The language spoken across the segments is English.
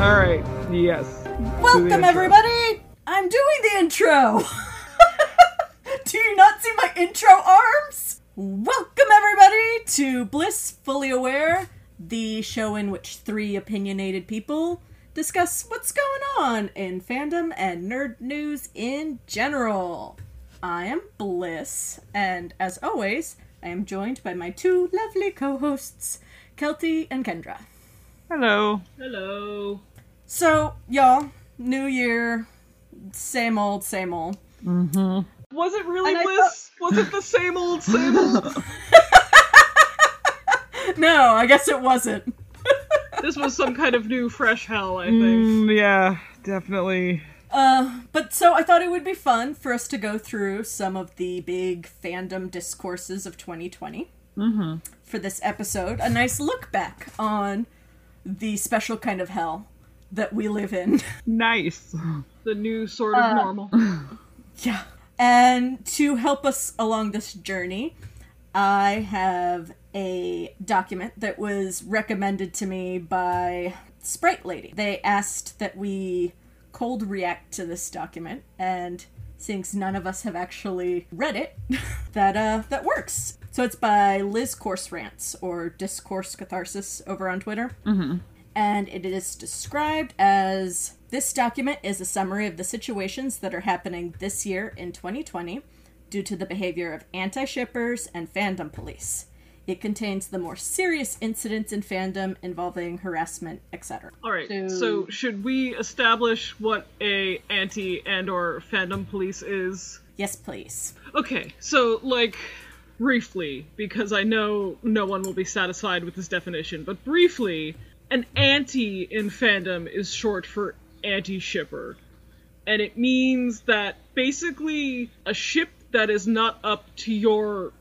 All right. Yes. Welcome, everybody! I'm doing the intro! Do you not see my intro arms? Welcome, everybody, to Blissfully Aware, the show in which three opinionated people discuss what's going on in fandom and nerd news in general. I am Bliss, and as always, I am joined by my two lovely co hosts, Kelty and Kendra. Hello. Hello. So, y'all, new year, same old, same old. Was it really And I Bliss? Was it the same old, same old? No, I guess it wasn't. this was some kind of new fresh hell, I think. Mm, yeah, definitely. Uh, but so I thought it would be fun for us to go through some of the big fandom discourses of 2020 Mm-hmm. for this episode. A nice look back on the special kind of hell that we live in. Nice. The new sort of Uh, normal. yeah. And to help us along this journey, I have a document that was recommended to me by Sprite Lady. They asked that we cold react to this document, and since none of us have actually read it, that uh that works. So it's by Liz Course Rants or Discourse Catharsis over on Twitter and it is described as this document is a summary of the situations that are happening this year in 2020 due to the behavior of anti shippers and fandom police. It contains the more serious incidents in fandom involving harassment, etc. All right. So- So should we establish what a anti and or fandom police is? Yes, please. Okay. So like briefly because I know no one will be satisfied with this definition, but briefly, an anti in fandom is short for anti-shipper. And it means that basically a ship that is not up to your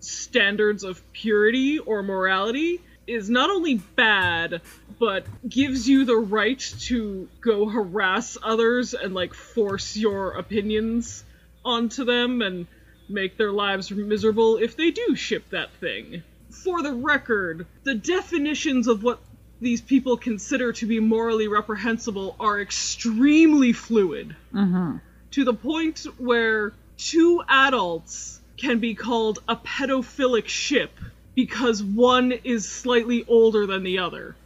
standards of purity or morality is not only bad, but gives you the right to go harass others and like force your opinions onto them and make their lives miserable if they do ship that thing. For the record, the definitions of what these people consider to be morally reprehensible are extremely fluid mm-hmm. to the point where two adults can be called a pedophilic ship because one is slightly older than the other.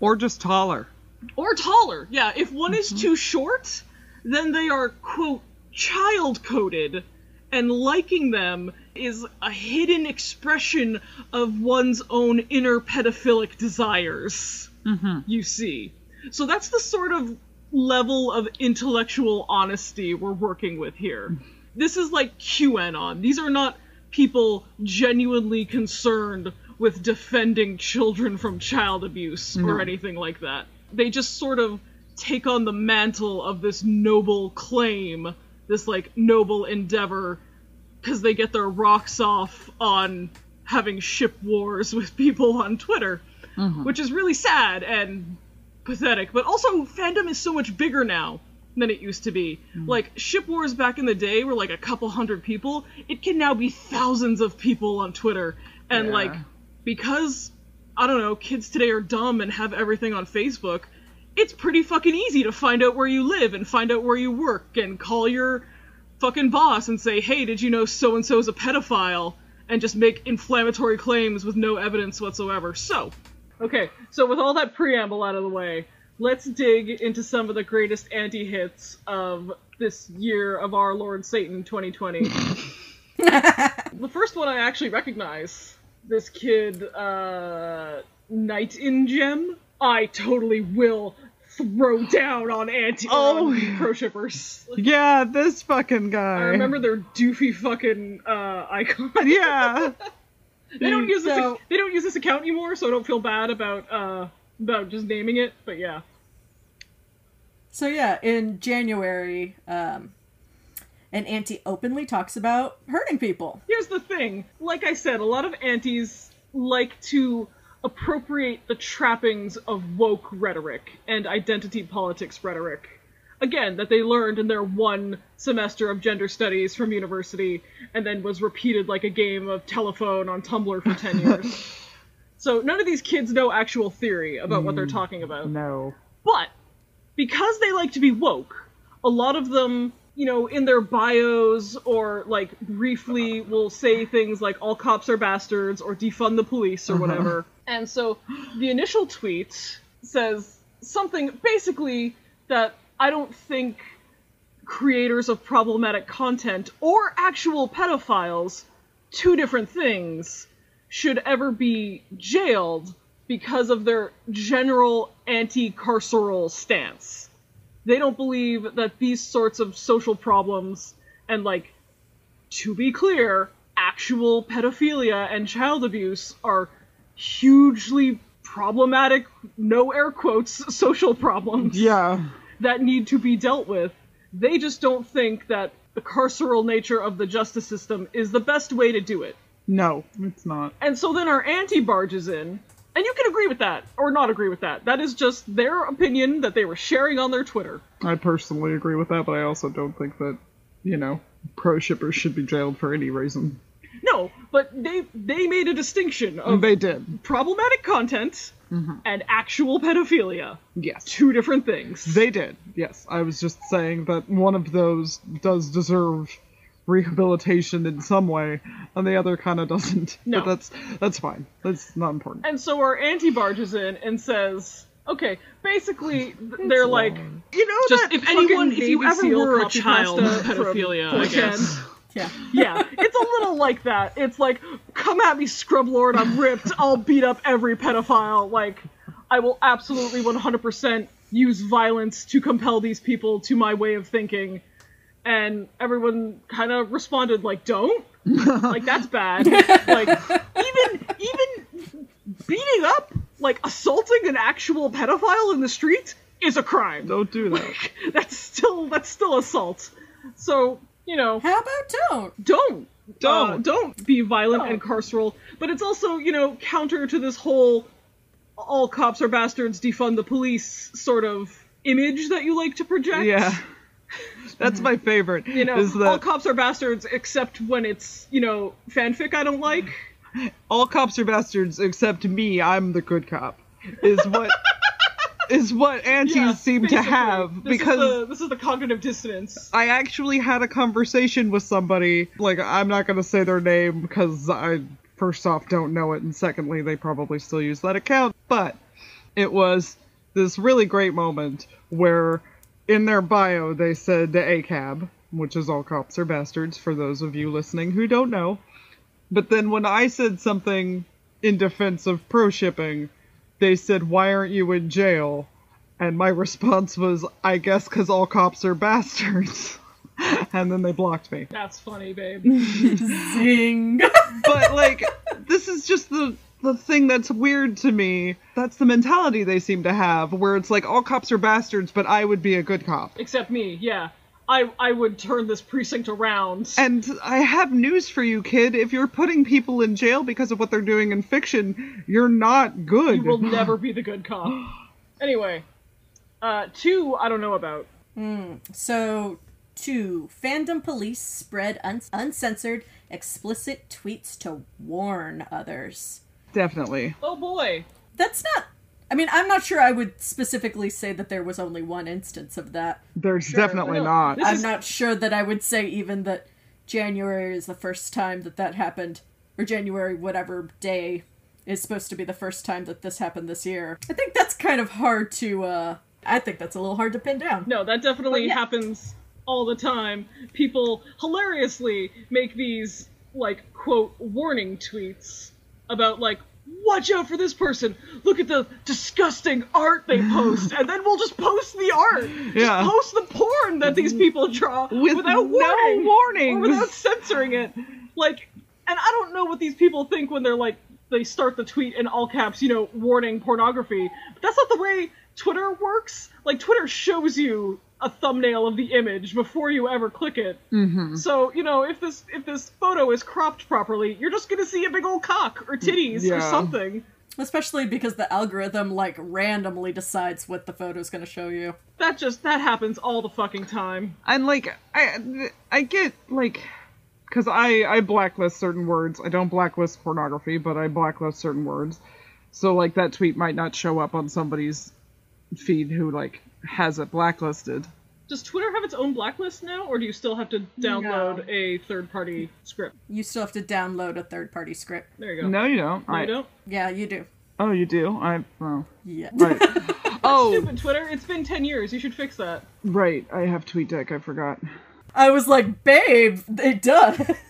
Or just taller. Or taller. Yeah, if one is mm-hmm. too short, then they are, quote, child coded, and liking them is a hidden expression of one's own inner pedophilic desires. Mm-hmm. You see. So that's the sort of level of intellectual honesty we're working with here. This is like QAnon. These are not people genuinely concerned with defending children from child abuse or anything like that. They just sort of take on the mantle of this noble claim, this like noble endeavor, because they get their rocks off on having ship wars with people on Twitter, mm-hmm. which is really sad and pathetic. But also, fandom is so much bigger now than it used to be. Mm. Like, ship wars back in the day were like a couple hundred people. It can now be thousands of people on Twitter. And, Yeah. like, because, I don't know, kids today are dumb and have everything on Facebook, it's pretty fucking easy to find out where you live and find out where you work and call your fucking boss and say, hey, did you know so and so's a pedophile? And just make inflammatory claims with no evidence whatsoever. So, okay, so with all that preamble out of the way, let's dig into some of the greatest anti hits of this year of our Lord Satan 2020. the first one I actually recognize this kid, uh, Night in Gem. I totally will throw down on anti Oh, on pro shippers. Yeah, this fucking guy. I remember their doofy fucking uh, icon. Yeah. they don't use this. They don't use this account anymore, so I don't feel bad about uh about just naming it. But yeah, So yeah, in January, um, an auntie openly talks about hurting people. here's the thing. Like I said, a lot of antis like to appropriate the trappings of woke rhetoric and identity politics rhetoric. Again, that they learned in their one semester of gender studies from university and then was repeated like a game of telephone on Tumblr for 10 years. so none of these kids know actual theory about what they're mm, talking about. No. But because they like to be woke, a lot of them, you know, in their bios or like briefly will say things like all cops are bastards or defund the police or uh-huh. whatever. And so the initial tweet says something basically that I don't think creators of problematic content or actual pedophiles, two different things, should ever be jailed because of their general anti carceral stance. They don't believe that these sorts of social problems and, like, to be clear, actual pedophilia and child abuse are hugely problematic, no air quotes, social problems Yeah. that need to be dealt with. They just don't think that the carceral nature of the justice system is the best way to do it. No, it's not. And so then our anti barges in, and you can agree with that or not agree with that. That is just their opinion that they were sharing on their Twitter. I personally agree with that, but I also don't think that, you know, pro shippers should be jailed for any reason. No, but they they made a distinction of They did. problematic content mm-hmm. and actual pedophilia. Yes. Two different things. They did. Yes. I was just saying that one of those does deserve rehabilitation in some way, and the other kind of doesn't. No. But that's that's fine. That's not important. And so our anti barges in and says, okay, basically th- they're like, You know just that if anyone, if you Navy ever SEAL were a child pasta from pedophilia, I 4chan? guess. Yeah. Yeah, it's a little like that. It's like, come at me, scrub lord, I'm ripped. I'll beat up every pedophile. Like, I will absolutely 100% use violence to compel these people to my way of thinking. And everyone kind of responded like, don't. like, that's bad. like, even, even beating up, like, assaulting an actual pedophile in the street is a crime. Don't do that. That's still, that's still assault. So, you know How about don't? don't Don't. Uh, don't be violent and carceral but it's also you know counter to this whole all cops are bastards defund the police sort of image that you like to project yeah. That's my favorite. you know is that all cops are bastards except when it's you know fanfic i don't like all cops are bastards except me. I'm the good cop. Is what is what antis Yeah, seem to have This is because the- this is the cognitive dissonance I actually had a conversation with somebody. Like, I'm not gonna say their name because I, first off, don't know it, and secondly, they probably still use that account. But it was this really great moment where in their bio they said the ACAB, which is all cops are bastards for those of you listening who don't know. But then when I said something in defense of pro shipping, they said, Why aren't you in jail? And my response was, I guess because all cops are bastards. and then they blocked me. that's funny babe Zing. But, like, this is just the. The thing that's weird to me, that's the mentality they seem to have, where it's like all cops are bastards, but I would be a good cop. except me yeah i i would turn this precinct around And I have news for you, kid. If you're putting people in jail because of what they're doing in fiction, you're not good. You will never be the good cop. Anyway, uh, two I don't know about. So, two fandom police spread un- uncensored, explicit tweets to warn others. Definitely. Oh boy, That's not. I mean, I'm not sure I would specifically say that there was only one instance of that. There's definitely no, not. this I'm is- not sure that I would say even that January is the first time that that happened, or January whatever day is supposed to be the first time that this happened this year. I think that's kind of hard to. uh I think that's a little hard to pin down. no, that definitely yeah. happens all the time. People hilariously make these like quote warning tweets about like. Watch out for this person. Look at the disgusting art they post, and then we'll just post the art. Just post the porn that these people draw With without no warning. or without censoring it. Like, and I don't know what these people think when they're like, they start the tweet in all caps, you know, warning pornography. But that's not the way Twitter works. Like, Twitter shows you a thumbnail of the image before you ever click it. Mm-hmm. So, you know, if this if this photo is cropped properly, you're just gonna see a big old cock or titties or something. Especially because the algorithm, like, randomly decides what the photo's gonna show you. That just that happens all the fucking time. and like I I get like because I I blacklist certain words. I don't blacklist pornography, but I blacklist certain words. So like that tweet might not show up on somebody's feed who like has it blacklisted. Does Twitter have its own blacklist now, or do you still have to download a third-party script? You still have to download a third party script. There you go. No, you don't. No, I you don't. Yeah, you do. Oh, you do. I oh. Yeah. Right. oh, Stupid Twitter. It's been ten years. You should fix that. right. I have TweetDeck. I forgot. I was like, babe, it does.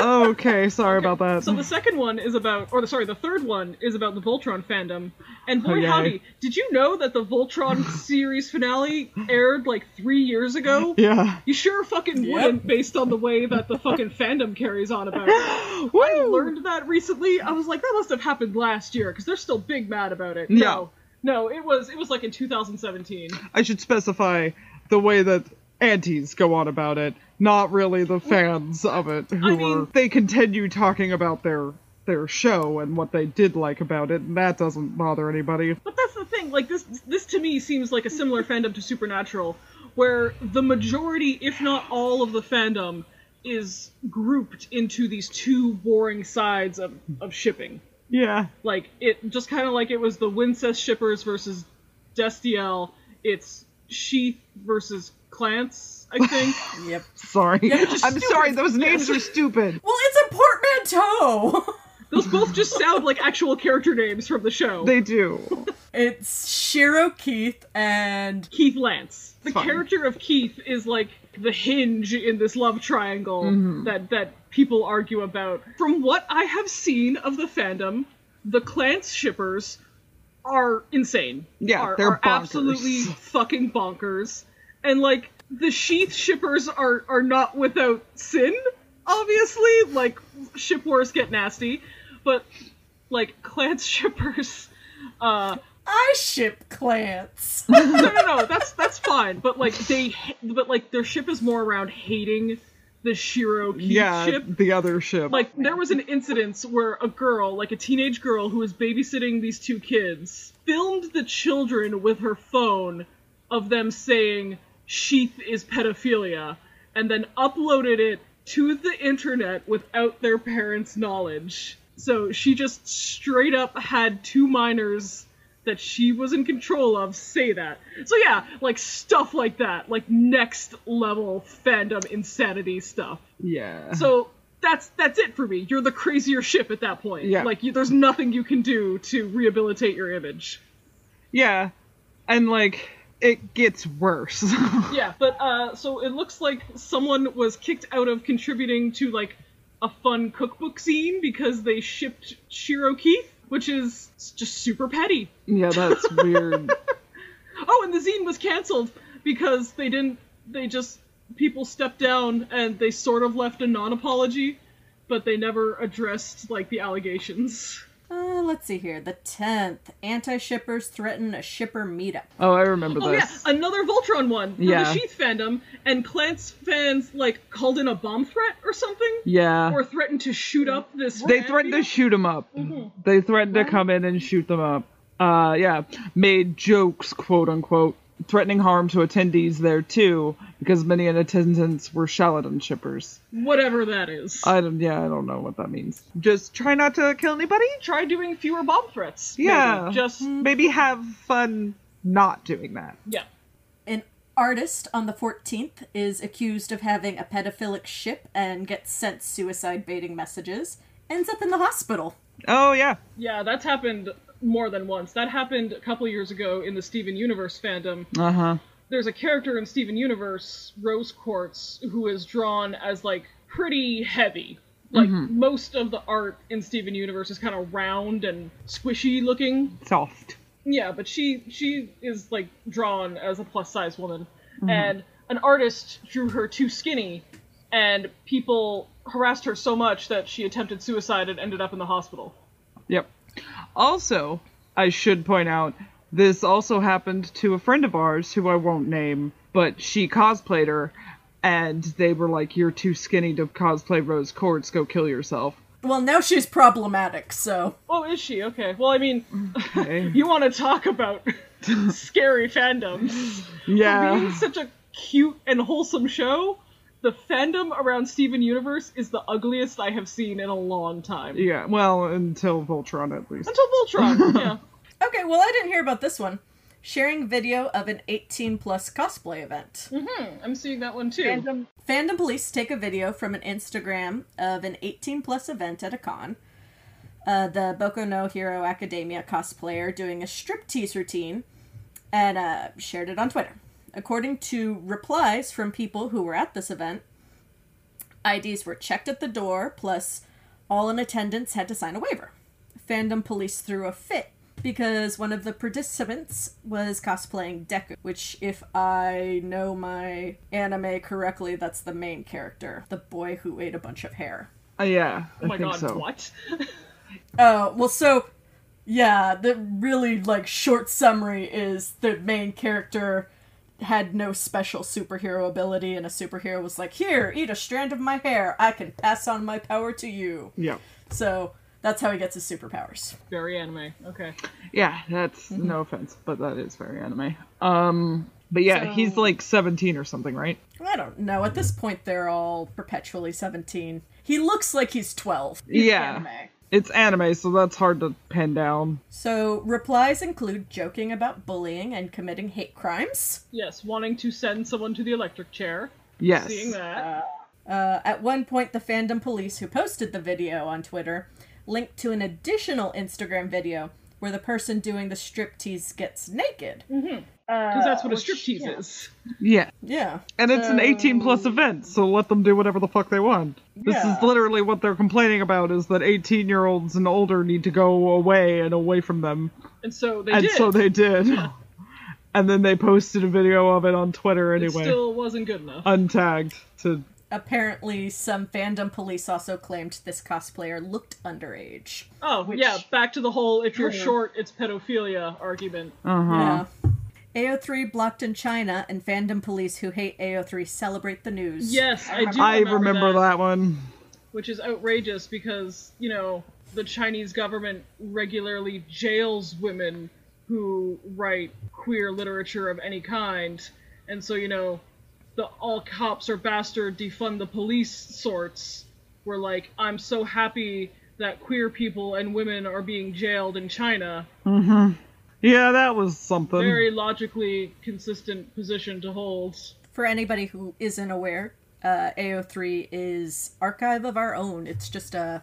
Oh, okay. Sorry about that. So the second one is about, or the sorry, the third one is about the Voltron fandom. And boy Oh, howdy, did you know that the Voltron series finale aired like three years ago? yeah. You sure fucking Yep. wouldn't, based on the way that the fucking fandom carries on about it. I learned that recently. I was like, that must have happened last year because they're still big mad about it. Yeah. No, no, it was it was like in 2017. I should specify the way that antis go on about it, not really the fans of it who I mean- are they continue talking about their their show and what they did like about it, and that doesn't bother anybody. But that's the thing. Like this, this to me seems like a similar fandom to Supernatural, where the majority, if not all, of the fandom is grouped into these two warring sides of, of shipping. Yeah. Like it, just kind of like it was the Wincest shippers versus Destiel. It's Sheith versus Klance, I think. yep. Sorry. just I'm stupid. sorry, those names are stupid. Well, it's a portmanteau. Those both just sound like actual character names from the show. They do. it's Shiro Keith and Keith Lance. The Fine. character of Keith is like the hinge in this love triangle Mm-hmm. that that people argue about. From what I have seen of the fandom, the Klance shippers are insane. Yeah, are, they're are absolutely fucking bonkers. And like the Sheith shippers are are not without sin. Obviously, like ship wars get nasty, but like Klance shippers. Uh, I ship Klance. no, no, no. That's that's fine. But like they, but like their ship is more around hating the Shiro Keith yeah, ship. the other ship. Like there was an incident where a girl, like a teenage girl who was babysitting these two kids, filmed the children with her phone of them saying sheith is pedophilia, and then uploaded it to the internet without their parents' knowledge. So she just straight up had two minors that she was in control of say that. So yeah, like stuff like that, like next level fandom insanity stuff. yeah. So that's that's it for me. You're the crazier ship at that point. Yeah. Like you, there's nothing you can do to rehabilitate your image. yeah. And like it gets worse. Yeah, but uh, so it looks like someone was kicked out of contributing to like a fun cookbook scene because they shipped Shiro Keith, which is just super petty. yeah, that's weird. Oh, and the zine was canceled because they didn't. They just people stepped down and they sort of left a non-apology, but they never addressed like the allegations. Uh, let's see here. The 10th. Anti shippers threaten a shipper meetup. Oh, I remember Oh yeah, another Voltron one from Yeah. the Sheith fandom, and Klance fans like called in a bomb threat or something, Yeah. or threatened to shoot up this. They threatened to shoot them up. Mm-hmm. They threatened to come in and shoot them up. Uh, yeah, made jokes, quote unquote, threatening harm to attendees there too, because many in attendance were Shaladin shippers. whatever that is. I don't, yeah, I don't know what that means. Just try not to kill anybody. Try doing fewer bomb threats. maybe. Yeah. just mm-hmm. Maybe have fun not doing that. yeah. An artist on the 14th is accused of having a pedophilic ship and gets sent suicide baiting messages. Ends up in the hospital. Oh yeah, Yeah, that's happened more than once. That happened a couple years ago in the Steven Universe fandom. uh huh. There's a character in Steven Universe, Rose Quartz, who is drawn as like pretty heavy. Like most of the art in Steven Universe is kind of round and squishy looking. Soft. Yeah, but she she is like drawn as a plus size woman, and an artist drew her too skinny, and people harassed her so much that she attempted suicide and ended up in the hospital. Yep. Also, I should point out, this also happened to a friend of ours who I won't name, but she cosplayed her, and they were like, You're too skinny to cosplay Rose Quartz, go kill yourself. Well, now she's problematic, so. Oh, is she? Okay. Well, I mean, Okay. you want to talk about scary fandoms? Being yeah. such a cute and wholesome show, the fandom around Steven Universe is the ugliest I have seen in a long time. Yeah, well, until Voltron at least. Until Voltron, yeah. Okay, well, I didn't hear about this one. sharing video of an 18 plus cosplay event. Hmm, I'm seeing that one too. Fandom, fandom police take a video from an Instagram of an 18 plus event at a con. Uh, the Boku no Hero Academia cosplayer doing a striptease routine and uh, shared it on Twitter. According to replies from people who were at this event, IDs were checked at the door, plus all in attendance had to sign a waiver. Fandom police threw a fit because one of the participants was cosplaying Deku, which, if I know my anime correctly, that's the main character, the boy who ate a bunch of hair. Uh, yeah, I oh my think god, so. what? Oh, well, so, yeah, the really, like, short summary is the main character had no special superhero ability, and a superhero was like, Here, eat a strand of my hair. I can pass on my power to you. Yeah. So, that's how he gets his superpowers. Very anime. Okay. Yeah, that's no offense, but that is very anime. Um, but yeah, So- he's like 17 or something, right? I don't know. At this point, they're all perpetually 17. He looks like he's 12. Yeah. Anime. It's anime, so that's hard to pin down. So, replies include joking about bullying and committing hate crimes. Yes, wanting to send someone to the electric chair. Yes. Seeing that. Uh, at one point, the fandom police who posted the video on Twitter linked to an additional Instagram video where the person doing the striptease gets naked. Mm-hmm. Because that's what a uh, striptease yeah. is. Yeah. Yeah. And it's an 18 plus event, so let them do whatever the fuck they want. This Yeah. is literally what they're complaining about is that 18 year olds and older need to go away and away from them. And so they and did. so they did. And then they posted a video of it on Twitter anyway. it anyway, still wasn't good enough. untagged to Apparently, some fandom police also claimed this cosplayer looked underage. oh, yeah, back to the whole if you're short, it's pedophilia argument. uh-huh. Yeah. AO3 blocked in China, and fandom police who hate AO3 celebrate the news. Yes, I do I remember, remember that. one. Which is outrageous because, you know, the Chinese government regularly jails women who write queer literature of any kind. And so, you know, the all cops are bastard defund the police sorts were like, I'm so happy that queer people and women are being jailed in China. Yeah, that was something. Very logically consistent position to hold. For anybody who isn't aware, uh, AO3 is Archive of Our Own. It's just a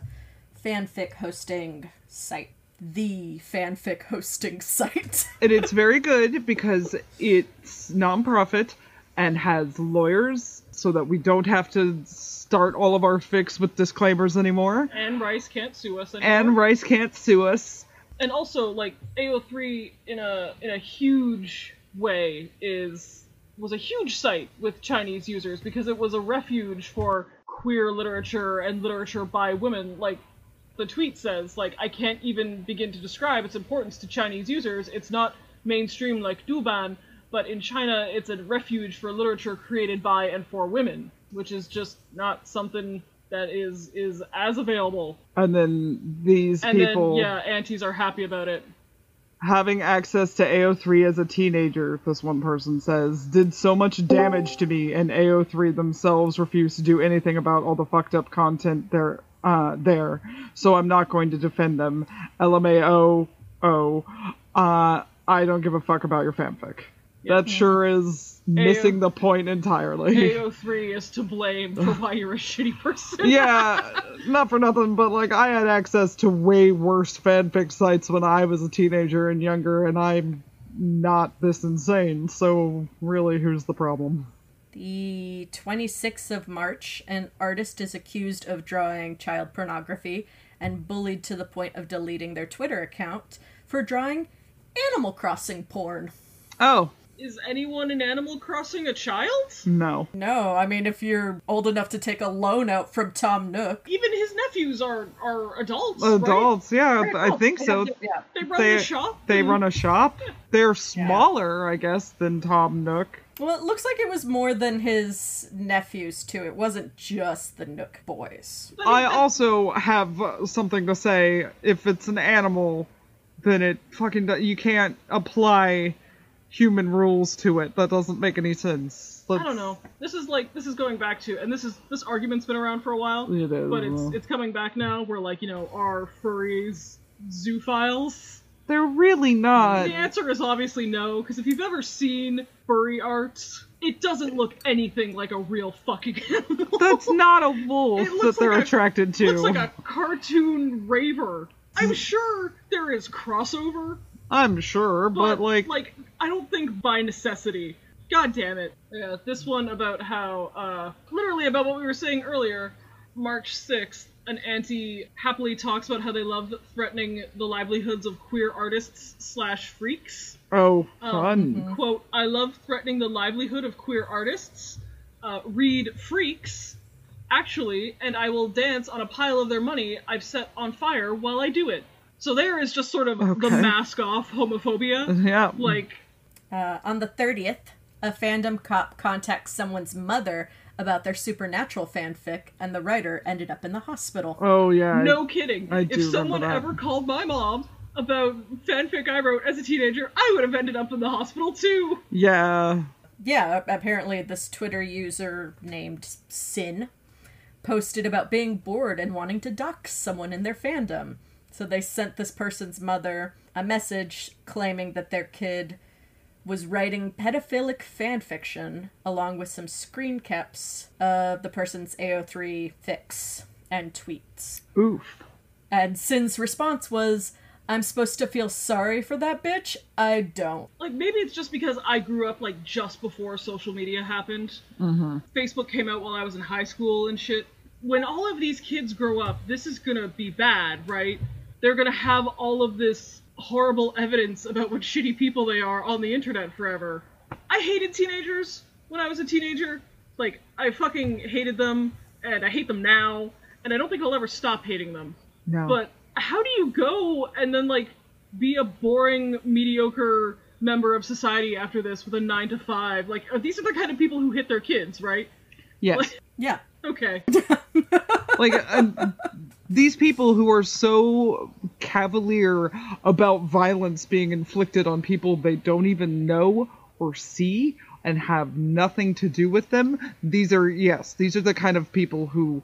fanfic hosting site. The fanfic hosting site. and it's very good because it's nonprofit and has lawyers so that we don't have to start all of our fix with disclaimers anymore. Anne Rice can't sue us anymore. Anne Rice can't sue us. and also like AO3 in a in a huge way is was a huge site with Chinese users because it was a refuge for queer literature and literature by women like the tweet says like I can't even begin to describe its importance to Chinese users it's not mainstream like Douban but in China it's a refuge for literature created by and for women which is just not something that is is as available And then these and people then yeah aunties are happy about it having access to AO3 as a teenager, this one person says, did so much damage to me, and AO3 themselves refuse to do anything about all the fucked up content there. Uh, there, so I'm not going to defend them. LMAO, oh, uh, I don't give a fuck about your fanfic. That hmm. sure is missing the point entirely. AO3 is to blame for why you're a shitty person. yeah, not for nothing, but like I had access to way worse fanfic sites when I was a teenager and younger, and I'm not this insane. So really, who's the problem? The 26th of March, an artist is accused of drawing child pornography and bullied to the point of deleting their Twitter account for drawing Animal Crossing porn. Oh Is anyone in Animal Crossing a child? no, No, I mean, if you're old enough to take a loan out from Tom Nook. Even his nephews are are adults. right? adults. Yeah, I think so. Yeah. They run They the shop. they and- run a shop. They're smaller, I guess, than Tom Nook. Well, it looks like it was more than his nephews, too. It wasn't just the Nook boys. I also have uh, something to say. If it's an animal, then it fucking you can't apply human rules to it. That doesn't make any sense. I don't know. This is like this is going back to, and this is this argument's been around for a while. It is, but it's well. it's coming back now. Where like you know, are furries zoophiles? They're really not. The answer is obviously no, because if you've ever seen furry art, it doesn't look anything like a real fucking animal. That's not a wolf It that looks they're a- attracted to. looks like a cartoon raver. I'm sure there is crossover, I'm sure, but, but, like, like I don't think by necessity. God damn it. Yeah, this one about how uh literally about what we were saying earlier, March 6th, an auntie happily talks about how they love threatening the livelihoods of queer artists slash freaks. oh, Um, fun. Quote, I love threatening the livelihood of queer artists. Uh, read freaks, actually, and I will dance on a pile of their money I've set on fire while I do it. So there is just sort of the mask off homophobia. Yeah. Like, Uh, on the 30th, a fandom cop contacts someone's mother about their supernatural fanfic, and the writer ended up in the hospital. oh, yeah. no kidding. I do if someone that. ever called my mom about fanfic I wrote as a teenager, I would have ended up in the hospital too. Yeah. Yeah, apparently this Twitter user named Sin posted about being bored and wanting to dox someone in their fandom. So they sent this person's mother a message claiming that their kid was writing pedophilic fan fiction along with some screen caps of the person's AO3 fix and tweets. Oof. And Sin's response was, I'm supposed to feel sorry for that bitch? I don't. like maybe it's just because I grew up like just before social media happened. Mm-hmm. Facebook came out while I was in high school and shit. When all of these kids grow up, this is gonna be bad, right? They're gonna have all of this horrible evidence about what shitty people they are on the internet forever. I hated teenagers when I was a teenager. Like I fucking hated them, and I hate them now, and I don't think I'll ever stop hating them. No. But how do you go and then like be a boring, mediocre member of society after this with a nine to five? Like these are the kind of people who hit their kids, right? yes. Yeah. Okay. like uh, these people who are so cavalier about violence being inflicted on people they don't even know or see and have nothing to do with them these are yes these are the kind of people who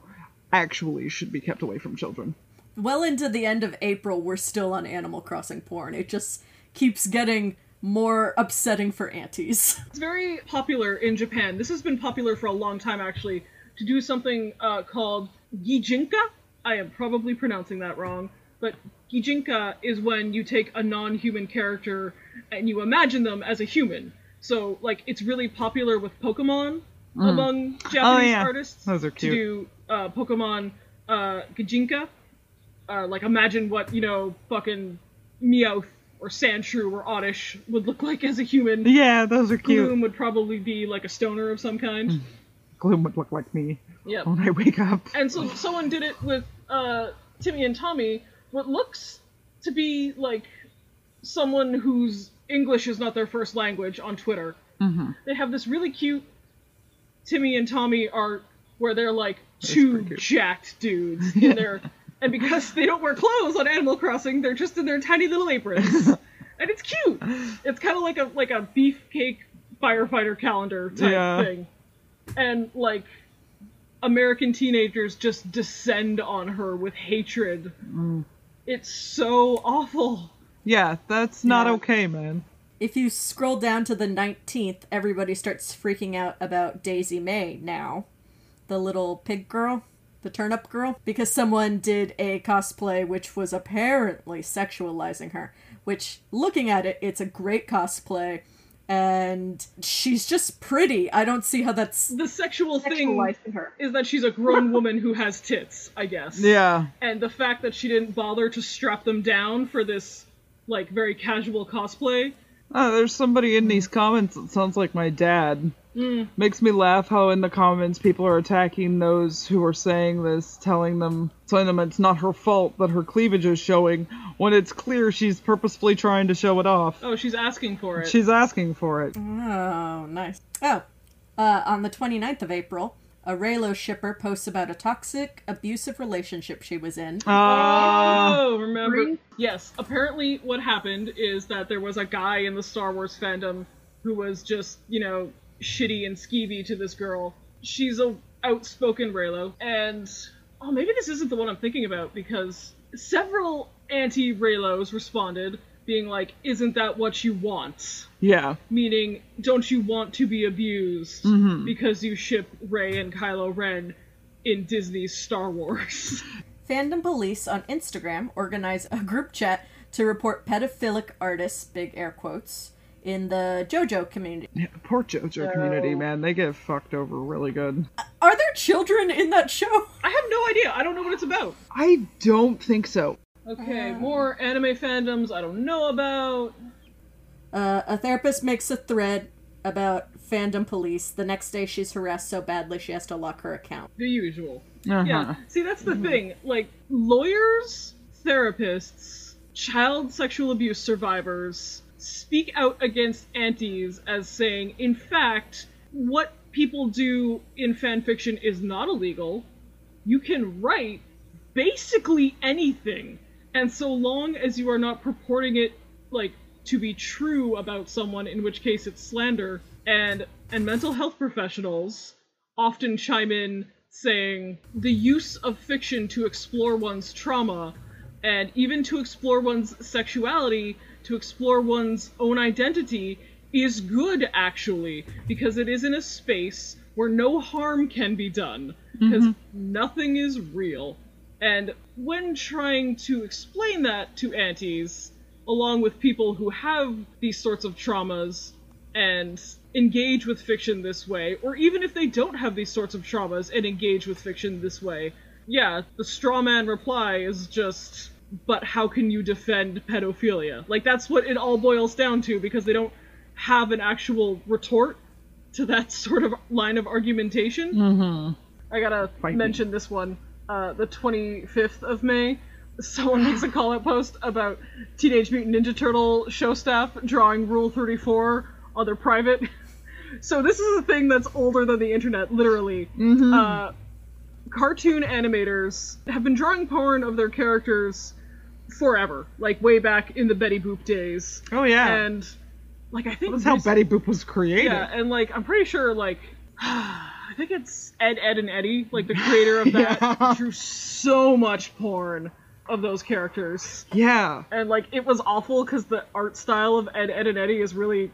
actually should be kept away from children well into the end of April, we're still on Animal Crossing porn. It just keeps getting more upsetting for aunties. It's very popular in Japan. This has been popular for a long time, actually, to do something uh, called gijinka. I am probably pronouncing that wrong, but gijinka is when you take a non-human character and you imagine them as a human. So, like, it's really popular with Pokemon among Japanese Oh, yeah. artists Those are to do uh, Pokemon uh, gijinka. Uh, like, imagine what you know, fucking Meowth or Sandshrew or Oddish would look like as a human. yeah those are cute. Gloom would probably be like a stoner of some kind. gloom would look like me Yep. when i wake up And so someone did it with uh, Timmy and Tommy. What looks to be like someone whose English is not their first language on Twitter. Mm-hmm. They have this really cute Timmy and Tommy art where they're like two jacked dudes in their and because they don't wear clothes on Animal Crossing, they're just in their tiny little aprons. and it's cute. It's kind of like a like a beefcake firefighter calendar type Yeah. thing. And like American teenagers just descend on her with hatred. It's so awful. yeah that's not Yeah. okay man if you scroll down to the 19th, everybody starts freaking out about Daisy Mae now. The little pig girl, the turnip girl, because someone did a cosplay which was apparently sexualizing her. Which, looking at it, it's a great cosplay, and she's just pretty. I don't see how that's The sexual thing her. is that she's a grown woman who has tits, I guess. yeah And the fact that she didn't bother to strap them down for this like very casual cosplay. Oh, there's somebody in these comments that sounds like my dad. Makes me laugh how in the comments people are attacking those who are saying this, telling them, telling them it's not her fault that her cleavage is showing, when it's clear she's purposefully trying to show it off. Oh, she's asking for it. She's asking for it. Oh, nice. Oh, uh, on the 29th of April, a Reylo shipper posts about a toxic, abusive relationship she was in. Uh, Oh, remember? Yes. Apparently, what happened is that there was a guy in the Star Wars fandom who was just, you know, shitty and skeevy to this girl. She's a outspoken Reylo, and oh, maybe this isn't the one I'm thinking about because several anti Reylos responded being like, "Isn't that what you want?" Yeah. Meaning, don't you want to be abused Mm-hmm. because you ship Rey and Kylo Ren in Disney's Star Wars? Fandom Police on Instagram organize a group chat to report pedophilic artists, big air quotes, in the JoJo community. yeah. Poor JoJo community, man. They get fucked over really good. Are there children in that show? I have no idea. I don't know what it's about. I don't think so. Okay, more anime fandoms I don't know about. Uh, a therapist makes a thread about fandom police. The next day, she's harassed so badly she has to lock her account. The usual. Uh-huh. Yeah. See, that's the thing. Like, lawyers, therapists, child sexual abuse survivors speak out against antis as saying, in fact, what people do in fan fiction is not illegal. You can write basically anything. And so long as you are not purporting it, like, to be true about someone, in which case it's slander, and and mental health professionals often chime in saying the use of fiction to explore one's trauma and even to explore one's sexuality, to explore one's own identity is good actually because it is in a space where no harm can be done because mm-hmm. nothing is real. And when trying to explain that to aunties, along with people who have these sorts of traumas and engage with fiction this way, or even if they don't have these sorts of traumas and engage with fiction this way, yeah, the straw man reply is just, but how can you defend pedophilia? Like, that's what it all boils down to because they don't have an actual retort to that sort of line of argumentation. Mm-hmm. I gotta me. mention this one. Uh, the 25th of May, someone makes a call out post about Teenage Mutant Ninja Turtle show staff drawing Rule 34 on their private. so this is a thing that's older than the internet, literally. Mm-hmm. Uh, cartoon animators have been drawing porn of their characters forever, like way back in the Betty Boop days. Oh yeah. And like I think That's how Betty Boop was created. yeah, and like I'm pretty sure like I think it's Ed, Ed, and Eddy, like the creator of that, Yeah. drew so much porn of those characters, Yeah. and like it was awful because the art style of Ed, Ed, and Eddy is really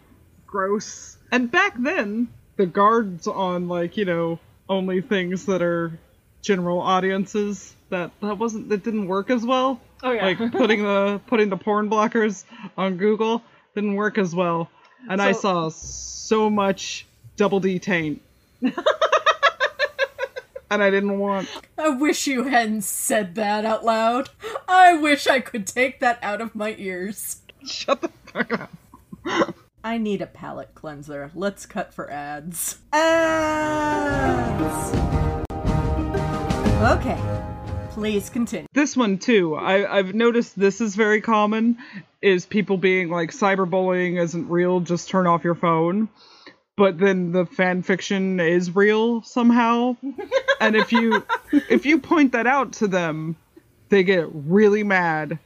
gross. And back then, the guards on like you know only things that are general audiences that that wasn't that didn't work as well. Oh yeah, Like putting the putting the porn blockers on Google didn't work as well, and I saw so much double D taint. and I didn't want. I wish you hadn't said that out loud. I wish I could take that out of my ears. Shut the fuck up. I need a palate cleanser. Let's cut for ads. Ads! Okay. Please continue. This one too. I, I've noticed this is very common. Is people being like cyberbullying isn't real, just turn off your phone. But then the fan fiction is real somehow. and if you if you point that out to them, they get really mad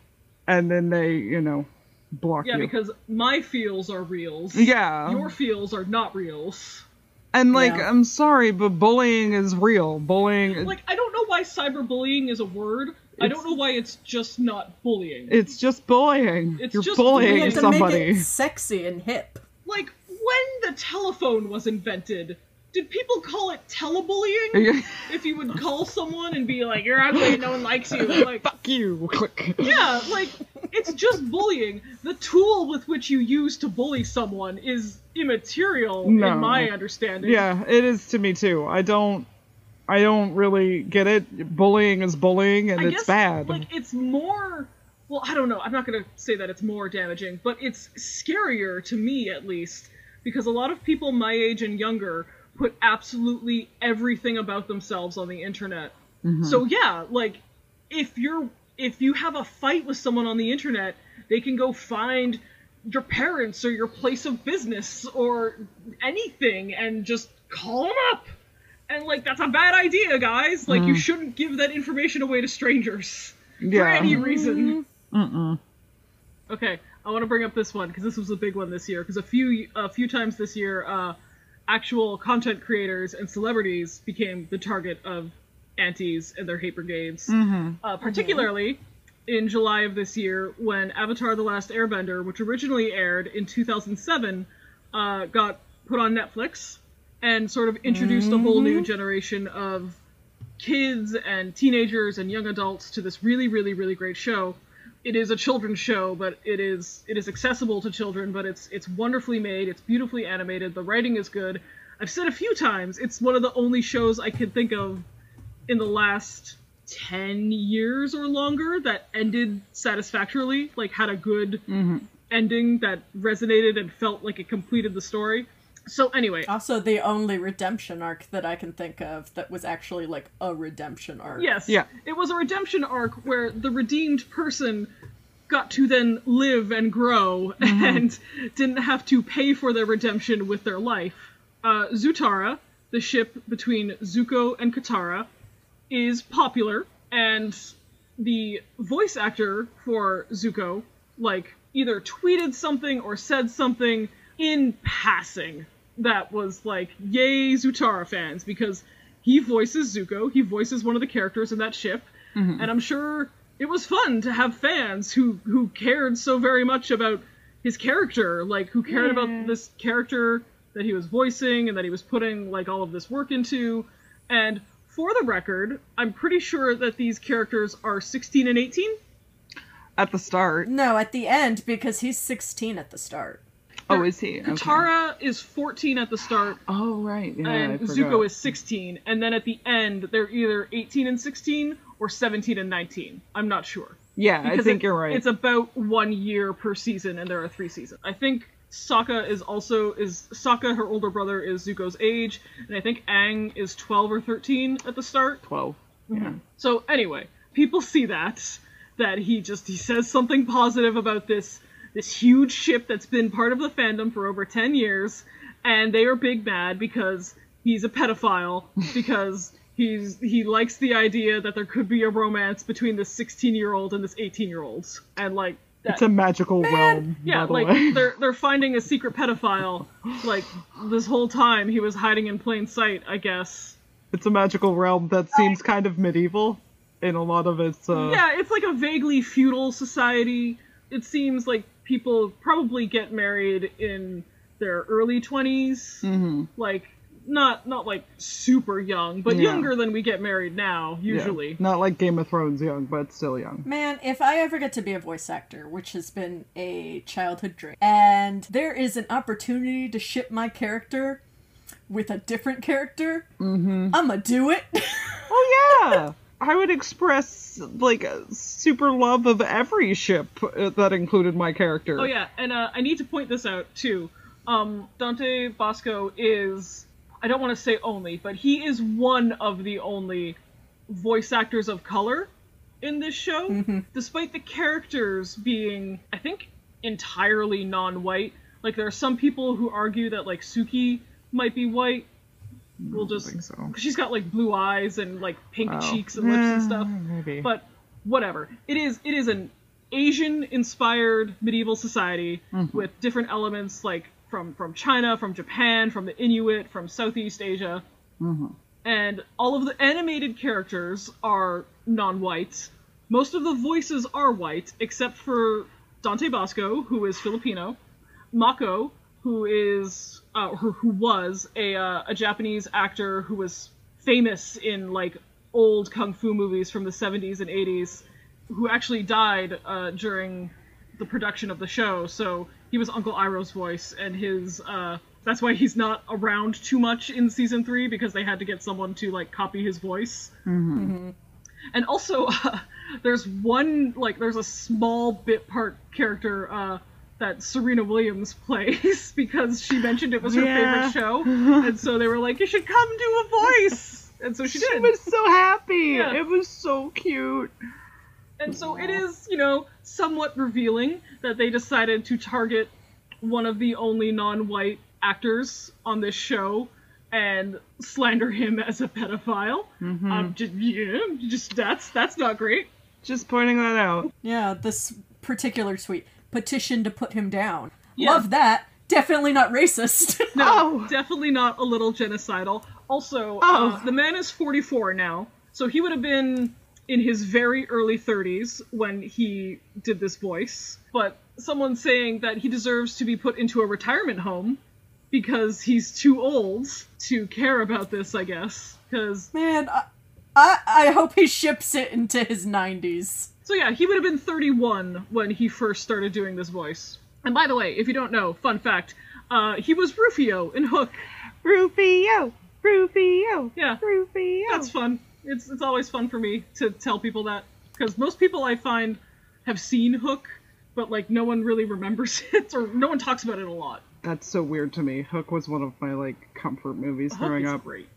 and then they, you know, block yeah, you. because my feels are reals. yeah. Your feels are not reals. And like Yeah. I'm sorry, but bullying is real. Bullying Like I don't know why cyberbullying is a word. I don't know why it's just not bullying. it's just bullying. It's You're just We bullying had to somebody. make it sexy and hip. like when the telephone was invented, did people call it telebullying? if you would call someone and be like, "You're ugly, no one likes you," like, Fuck you. Click. yeah, like it's just bullying. The tool with which you use to bully someone is immaterial, No. in my understanding. Yeah, it is to me too. I don't I don't really get it. Bullying is bullying and I it's guess, bad. Like it's more. Well, I don't know. I'm not gonna say that it's more damaging, but it's scarier to me at least because a lot of people my age and younger put absolutely everything about themselves on the internet. Mm-hmm. So yeah, like if you're if you have a fight with someone on the internet, they can go find your parents or your place of business or anything and just call them up. And like that's a bad idea, guys. Like you shouldn't give that information away to strangers for Mm. any reason. Mm-mm. Okay, I want to bring up this one because this was a big one this year. Because a few a few times this year, uh, actual content creators and celebrities became the target of antis and their hate brigades. Mm-hmm. Uh, particularly in July of this year when Avatar: The Last Airbender, which originally aired in 2007, uh, got put on Netflix and sort of introduced a whole new generation of kids and teenagers and young adults to this really, really, really great show. It is a children's show, but it is it is accessible to children, but it's it's wonderfully made, it's beautifully animated, the writing is good. I've said a few times, it's one of the only shows I can think of in the last 10 years or longer that ended satisfactorily, like had a good ending that resonated and felt like it completed the story. So anyway, Also, the only redemption arc that I can think of that was actually like a redemption arc. Yes. Yeah. It was a redemption arc where the redeemed person got to then live and grow and didn't have to pay for their redemption with their life. Uh, Zutara, the ship between Zuko and Katara, is popular, and the voice actor for Zuko, like, either tweeted something or said something in passing that was like, yay, Zutara fans, because he voices Zuko, he voices one of the characters in that ship, mm-hmm. and I'm sure it was fun to have fans who who cared so very much about his character, like who cared about this character that he was voicing and that he was putting like all of this work into. And for the record, I'm pretty sure that these characters are 16 and 18. At the start. No, at the end because he's 16 at the start. Oh, is he? Okay. Katara is 14 at the start, Oh, right. Yeah, and forgot. Zuko is 16. And then at the end, they're either 18 and 16 or 17 and 19. I'm not sure. Yeah, I think it- you're right. It's about one year per season, and there are three seasons. I think Sokka is also is Sokka. Her older brother is Zuko's age, and I think Aang is 12 or 13 at the start. 12. Yeah. So anyway, people see that that he just he says something positive about this this huge ship that's been part of the fandom for over 10 years and they are big mad because he's a pedophile because he's he likes the idea that there could be a romance between this 16-year-old and this 18-year-old and like that, It's a magical realm. yeah, the like they're they're finding a secret pedophile like this whole time he was hiding in plain sight, I guess. It's a magical realm that seems kind of medieval in a lot of its. Uh, Yeah, it's like a vaguely feudal society. It seems like people probably get married in their early 20s. mhm. Like not not like super young, but Yeah. younger than we get married now Yeah. usually. Not like Game of Thrones young, but still young. Man, if I ever get to be a voice actor, which has been a childhood dream, and there is an opportunity to ship my character with a different character, Mm-hmm. I'ma do it. Oh yeah, I would express like a super love of every ship uh, that included my character. Oh yeah, and uh, I need to point this out too. Um, Dante Basco is I don't want to say only, but he is one of the only voice actors of color in this show, mm-hmm. despite the characters being I think entirely non-white. Like there are some people who argue that like Suki might be white. We'll mm, just think so. she's got like blue eyes and like pink Oh. cheeks and lips and mm, stuff Maybe. but whatever. It is it is an Asian inspired medieval society mm-hmm. with different elements like from from China, from Japan, from the Inuit, from Southeast Asia. And all of the animated characters are non-white. Most of the voices are white except for Dante Basco, who is Filipino, Mako, who is uh, who, who was a uh, a Japanese actor who was famous in like old kung fu movies from the 70s and 80s, who actually died uh, during the production of the show. So he was Uncle Iroh's voice, and his uh, that's why he's not around too much in season three because they had to get someone to like copy his voice. And also, uh, there's one like there's a small bit part character uh, that Serena Williams plays because she mentioned it was her Yeah. favorite show, and so they were like, "You should come do a voice," and so she she did. She was so happy. Yeah. It was so cute. And so it is, you know, somewhat revealing that they decided to target one of the only non-white actors on this show and slander him as a pedophile. Um, just, yeah, just that's that's not great. Just pointing that out. yeah, this particular tweet petition to put him down. Yeah. Love that. Definitely not racist. No, Oh. definitely not a little genocidal. Also, Oh. uh, the man is 44 now, so he would have been in his very early 30s when he did this voice, but someone saying that he deserves to be put into a retirement home because he's too old to care about this, I guess. Because Man, I, I I hope he ships it into his 90s. So yeah, he would have been 31 when he first started doing this voice. And by the way, if you don't know, fun fact, uh, he was Rufio in Hook. Rufio, Rufio, Yeah, Rufio. that's fun. It's it's always fun for me to tell people that because most people I find have seen Hook, but like no one really remembers it or no one talks about it a lot. That's so weird to me. Hook was one of my like comfort movies Hook growing is up. great.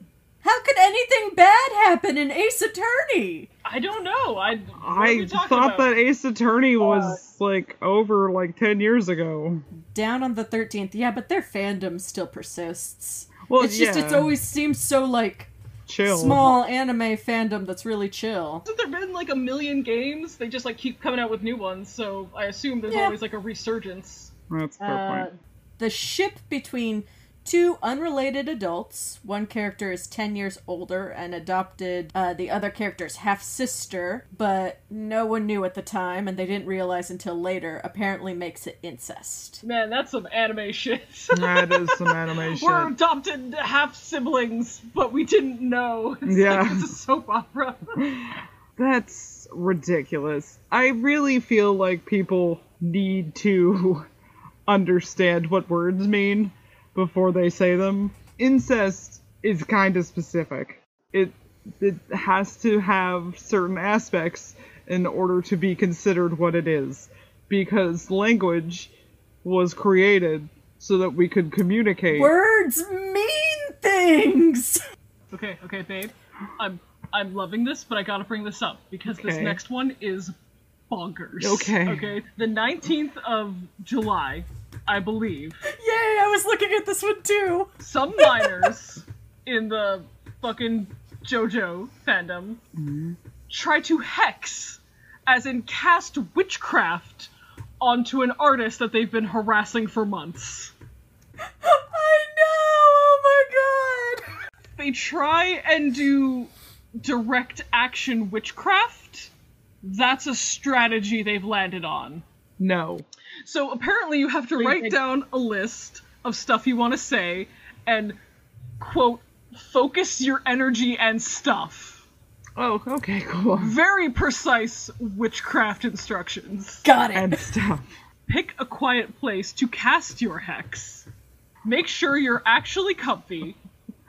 How could anything bad happen in Ace Attorney? I don't know. I I thought about? that Ace Attorney uh, was like over like ten years ago. Down on the 13th. Yeah, but their fandom still persists. Well, it's just, it's always seems so like Chill. small anime fandom that's really chill. Hasn't there been like a million games? They just like keep coming out with new ones, so I assume there's Yeah. always like a resurgence. That's a fair Uh, point. the ship between two unrelated adults. One character is 10 years older and adopted uh, the other character's half sister, but no one knew at the time and they didn't realize until later, apparently makes it incest. Man, that's some anime shit. That is some anime shit. We're adopted half siblings, but we didn't know. It's Yeah. like, it's a soap opera. That's ridiculous. I really feel like people need to understand what words mean before they say them. Incest is kind of specific. It it has to have certain aspects in order to be considered what it is because language was created so that we could communicate. Words mean things! okay, okay, babe. I'm I'm loving this, but I gotta bring this up because this next one is bonkers. Okay. Okay. The 19th of July, I believe, Yay, I was looking at this one too! some minors in the fucking JoJo fandom mm-hmm. try to hex, as in cast witchcraft, onto an artist that they've been harassing for months. I know! Oh my god! They try and do direct action witchcraft. That's a strategy they've landed on. no. So apparently, you have to write down a list of stuff you want to say and, quote, focus your energy and stuff. Oh, okay, cool. Very precise witchcraft instructions. Got it! And stuff. Pick a quiet place to cast your hex. Make sure you're actually comfy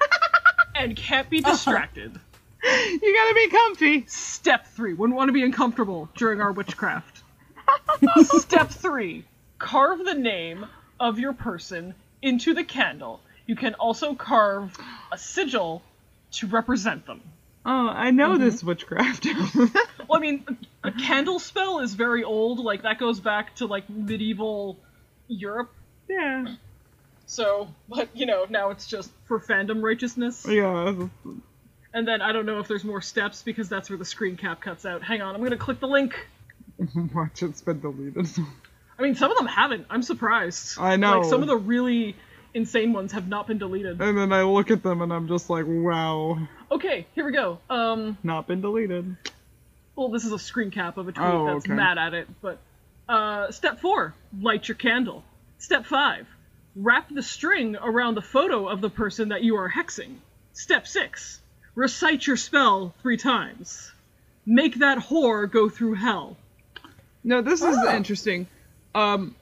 and can't be distracted. You gotta be comfy. Step three. Wouldn't want to be uncomfortable during our witchcraft. Step three. Carve the name of your person into the candle. You can also carve a sigil to represent them. Oh, I know Mm-hmm. this witchcraft. Well, I mean, a candle spell is very old. Like, that goes back to, like, medieval Europe. yeah. So, but, you know, now it's just for fandom righteousness. Yeah. And then I don't know if there's more steps because that's where the screen cap cuts out. Hang on, I'm gonna click the link. Watch it's been deleted. I mean, some of them haven't. I'm surprised. I know. Like some of the really insane ones have not been deleted. And then I look at them and I'm just like, wow, Okay, here we go. Um, not been deleted. well, this is a screen cap of a tweet Oh, that's okay. mad at it, but uh, step four: light your candle. Step five: wrap the string around the photo of the person that you are hexing. Step six: recite your spell three times. Make that whore go through hell. No, this is Oh. interesting. Um,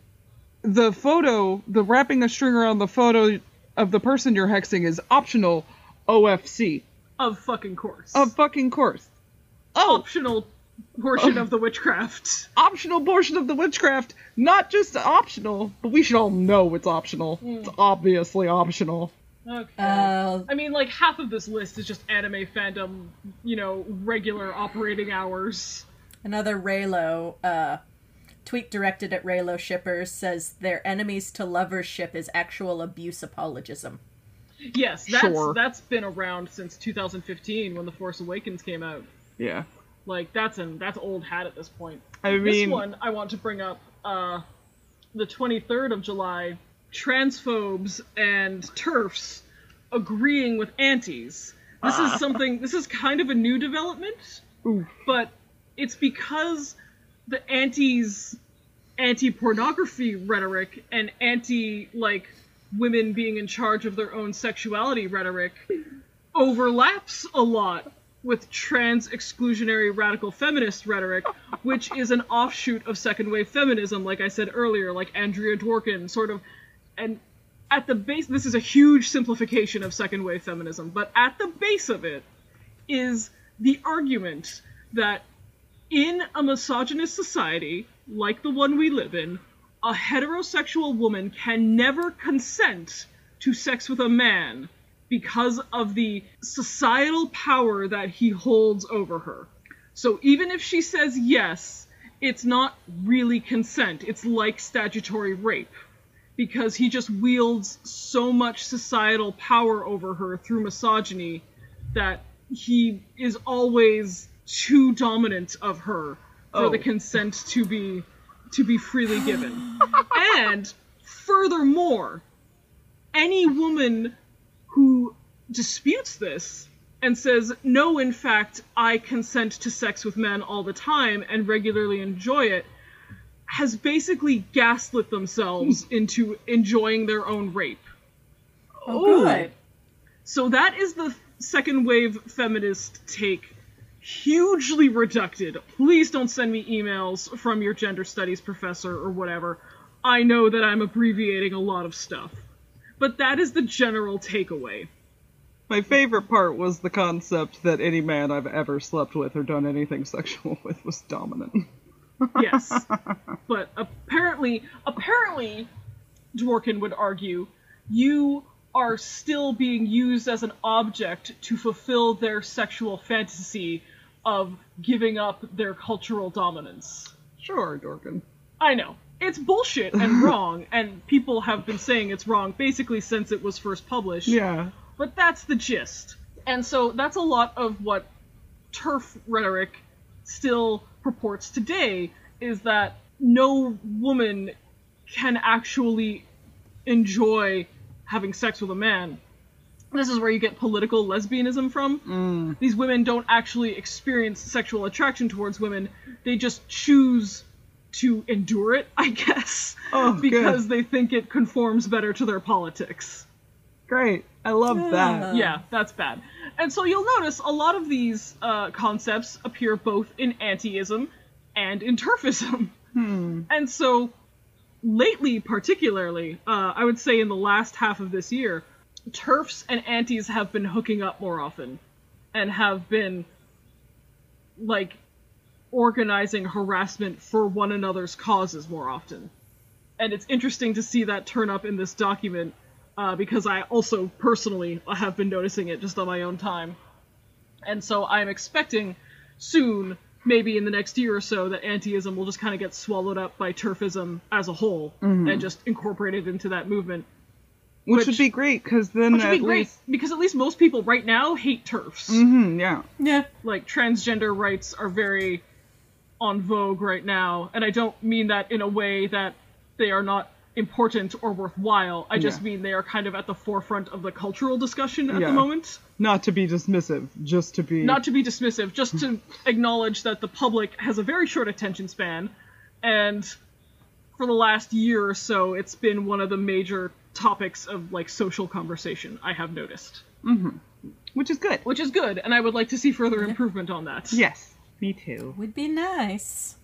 the photo, the wrapping a string around the photo of the person you're hexing is optional OFC. Of fucking course. Of fucking course. Oh, optional portion of the witchcraft. optional portion of the witchcraft. Not just optional, but we should all know it's optional. Hmm. It's obviously optional. Okay. Uh, I mean, like half of this list is just anime fandom, you know, regular operating hours. Another Reylo uh, tweet directed at Reylo shippers says their enemies to lovers ship is actual abuse apologism. Yes, that's Sure. that's been around since 2015 when The Force Awakens came out. Yeah. Like that's an that's old hat at this point. I mean, this one I want to bring up uh the 23rd of July, transphobes and turfs agreeing with antis. This is something this is kind of a new development Oof. but it's because the anti's anti-pornography rhetoric and anti like women being in charge of their own sexuality rhetoric overlaps a lot with trans exclusionary radical feminist rhetoric which is an offshoot of second wave feminism like i said earlier like andrea dworkin sort of and at the base this is a huge simplification of second wave feminism but at the base of it is the argument that in a misogynist society like the one we live in, a heterosexual woman can never consent to sex with a man because of the societal power that he holds over her. So even if she says yes, it's not really consent. It's like statutory rape because he just wields so much societal power over her through misogyny that he is always too dominant of her for Oh. the consent to be to be freely given. and furthermore, any woman who disputes this and says, no, in fact, I consent to sex with men all the time and regularly enjoy it, has basically gaslit themselves into enjoying their own rape. Oh, good. So that is the second wave feminist take. Hugely reducted. Please don't send me emails from your gender studies professor or whatever. I know that I'm abbreviating a lot of stuff. But that is the general takeaway. My favorite part was the concept that any man I've ever slept with or done anything sexual with was dominant. Yes. but apparently, apparently, Dworkin would argue, you are still being used as an object to fulfill their sexual fantasy of giving up their cultural dominance. Sure, Dorkin. I know. It's bullshit and wrong, and people have been saying it's wrong basically since it was first published. Yeah. But that's the gist. And so that's a lot of what turf rhetoric still purports today is that no woman can actually enjoy having sex with a man. This is where you get political lesbianism from. These women don't actually experience sexual attraction towards women, they just choose to endure it, I guess, Oh, because good. they think it conforms better to their politics. Great. I love that. Yeah, that's bad. And so you'll notice a lot of these uh, concepts appear both in antiism and in turfism. And so lately, particularly, uh, I would say in the last half of this year, turfs and antis have been hooking up more often and have been like organizing harassment for one another's causes more often. And it's interesting to see that turn up in this document uh, because I also personally have been noticing it just on my own time. And so I'm expecting soon, maybe in the next year or so, that antiism will just kind of get swallowed up by turfism as a whole and just incorporated into that movement. Which, Which- would be great, because then Which would at be great least. because at least most people right now hate turfs. hmm yeah. Yeah. Like transgender rights are very on vogue right now, and I don't mean that in a way that they are not important or worthwhile. I just Yeah. mean they are kind of at the forefront of the cultural discussion at Yeah. the moment. Not to be dismissive, just to be. Not to be dismissive, just to acknowledge that the public has a very short attention span, and for the last year or so, it's been one of the major topics of like social conversation. I have noticed, Which is good. which is good, and I would like to see further improvement on that. Yes. Me too. Would be nice.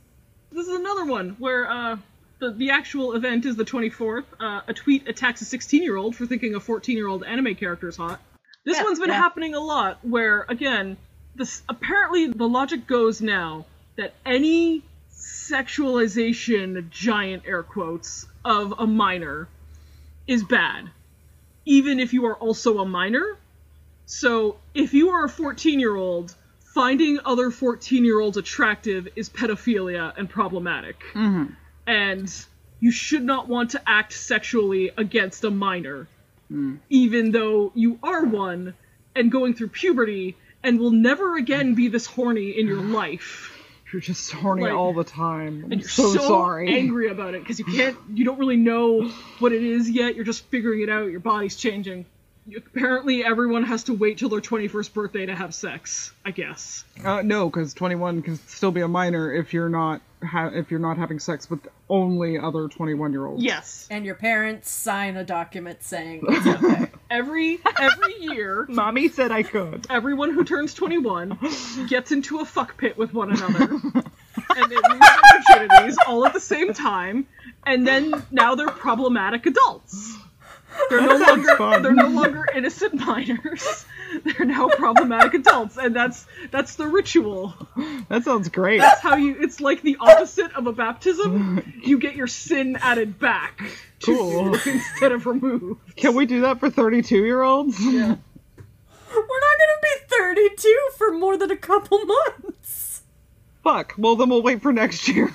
This is another one where uh, the the actual event is the 24th. Uh, a tweet attacks a 16 year old for thinking a 14 year old anime character is hot. This Yeah, one's been yeah. happening a lot. Where again, this apparently the logic goes now that any sexualization, giant air quotes, of a minor is bad, even if you are also a minor. So if you are a 14 year old, finding other 14 year olds attractive is pedophilia and problematic. Mm-hmm. And you should not want to act sexually against a minor, mm. even though you are one and going through puberty and will never again be this horny in your life. You're just horny Like- all the time. I'm And you're so, so, sorry. angry about it because you can't, you don't really know what it is yet. You're just figuring it out. Your body's changing. apparently everyone has to wait till their 21st birthday to have sex. I guess. Uh, no, because 21 can still be a minor if you're not ha- if you're not having sex with only other 21 year olds. Yes. And your parents sign a document saying it's okay. Every every year, Mommy said I could. everyone who turns 21 gets into a fuck pit with one another. and they lose virginities all at the same time, and then now they're problematic adults. They're no longer fun. they're no longer innocent minors. They're now problematic adults, and that's that's the ritual. That sounds great. That's how you. It's like the opposite of a baptism. You get your sin added back to Cool. you instead of removed. Can we do that for 32 year olds? Yeah. We're not gonna be 32 for more than a couple months. Fuck. Well, then we'll wait for next year.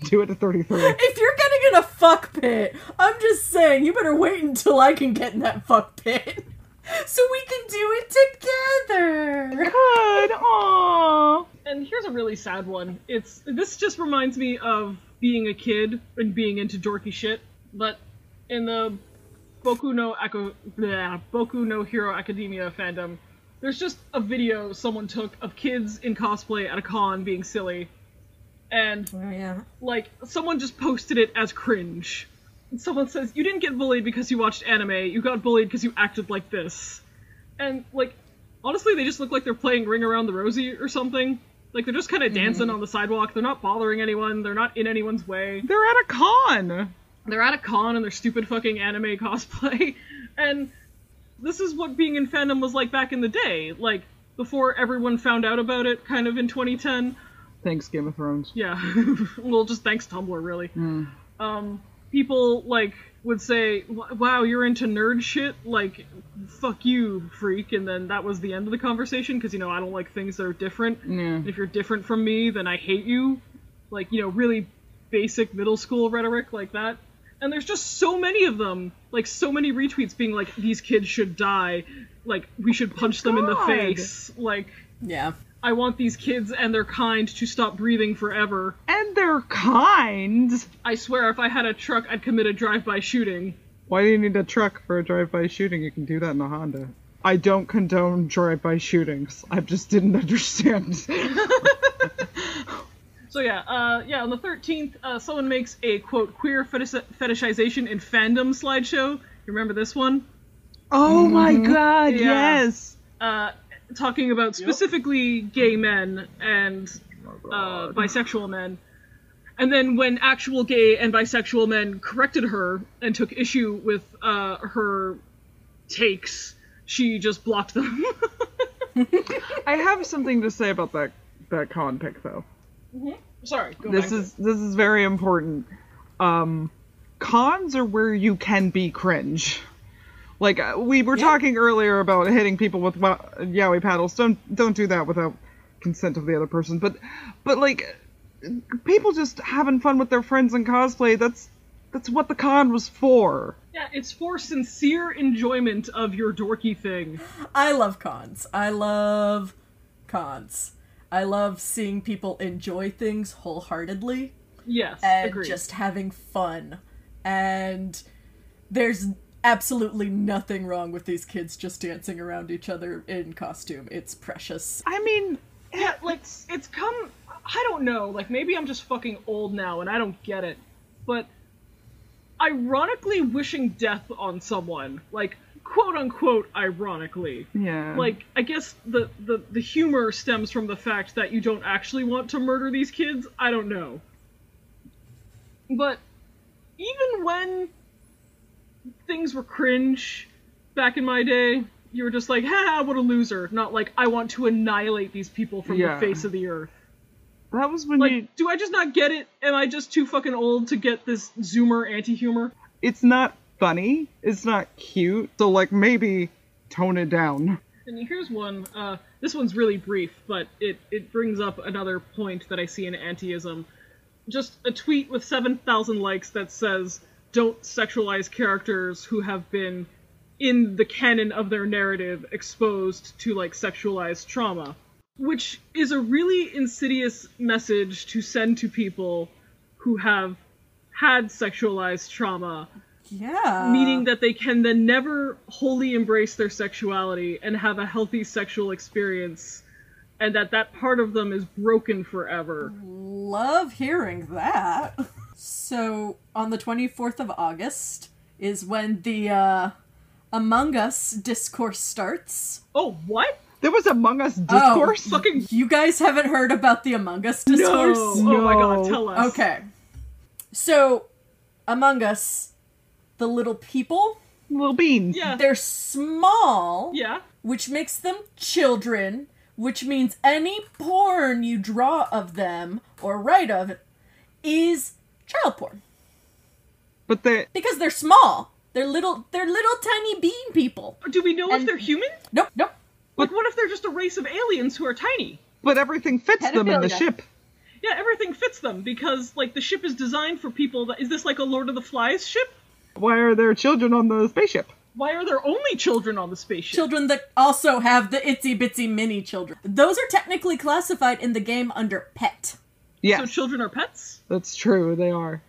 do it to 33. If you're getting in a fuck pit, I'm just saying you better wait until I can get in that fuck pit. So we can do it together. Good. Aww. And here's a really sad one. It's this just reminds me of being a kid and being into dorky shit. But in the Boku no Ako, bleh, Boku no Hero Academia fandom, there's just a video someone took of kids in cosplay at a con being silly, and Oh yeah. like someone just posted it as cringe. And someone says, "You didn't get bullied because you watched anime. You got bullied because you acted like this." And like, honestly, they just look like they're playing Ring Around the Rosie or something. Like they're just kind of dancing mm-hmm. on the sidewalk. They're not bothering anyone. They're not in anyone's way. They're at a con. They're at a con in their stupid fucking anime cosplay. And this is what being in fandom was like back in the day. Like before everyone found out about it, kind of in 2010. Thanks, Game of Thrones. Yeah. well, just thanks Tumblr, really. Um, people like would say, "Wow, you're into nerd shit." Like, "Fuck you, freak," and then that was the end of the conversation because you know I don't like things that are different. Yeah. If you're different from me, then I hate you. Like, you know, really basic middle school rhetoric like that. And there's just so many of them, like so many retweets being like, "These kids should die." Like, we should punch them in the face. Like, Yeah. I want these kids and their kind to stop breathing forever. And they're kind. I swear, if I had a truck, I'd commit a drive-by shooting. Why do you need a truck for a drive-by shooting? You can do that in a Honda. I don't condone drive-by shootings. I just didn't understand. So yeah, uh, yeah. On the thirteenth, uh, someone makes a quote queer fetish- fetishization in fandom slideshow. You remember this one? oh my god, Yeah. yes. Uh, talking about specifically gay men and uh, bisexual men. And then when actual gay and bisexual men corrected her and took issue with uh, her takes, she just blocked them. I have something to say about that that con pick though. Sorry. Go This is this is very important. Um, cons are where you can be cringe. Like uh, we were talking earlier about hitting people with wa- yaoi paddles. Don't don't do that without consent of the other person. But but like people just having fun with their friends in cosplay. That's that's what the con was for. Yeah, it's for sincere enjoyment of your dorky thing. I love cons. I love cons. I love seeing people enjoy things wholeheartedly Yes, and agreed. just having fun. And there's absolutely nothing wrong with these kids just dancing around each other in costume. It's precious. I mean, yeah, like it's come. I don't know. Like maybe I'm just fucking old now and I don't get it. But ironically, wishing death on someone, like quote unquote, ironically. yeah. Like I guess the, the the humor stems from the fact that you don't actually want to murder these kids. I don't know. But even when things were cringe back in my day, you were just like, "Ha, what a loser!" Not like I want to annihilate these people from Yeah. the face of the earth. that was when Like, you. do I just not get it? Am I just too fucking old to get this Zoomer anti-humor? It's not funny. It's not cute. So like maybe tone it down. And here's one. Uh, this one's really brief, but it, it brings up another point that I see in antiism. Just a tweet with 7,000 likes that says, Don't sexualize characters who have been, in the canon of their narrative, exposed to, like, sexualized trauma. Which is a really insidious message to send to people who have had sexualized trauma Yeah. meaning that they can then never wholly embrace their sexuality and have a healthy sexual experience and that that part of them is broken forever love hearing that. So, on the 24th of August is when the uh, Among Us discourse starts. oh what There was Among Us discourse. fucking You guys haven't heard about the Among Us discourse? No. oh my god tell us Okay. So, Among Us, the little people, Little beans. yeah they're small, yeah which makes them children, which means any porn you draw of them or write of is child porn. But they Because they're small. They're little they're little tiny bean people. do we know if they're human Nope, nope. like what if they're just a race of aliens who are tiny but everything fits them in the ship. yeah everything fits them because like the ship is designed for people that is this like a lord of the flies ship Why are there children on the spaceship? why are there only children on the spaceship Children that also have the itsy bitsy mini children. Those are technically classified in the game under pet. Yes, so children are pets that's true. They are.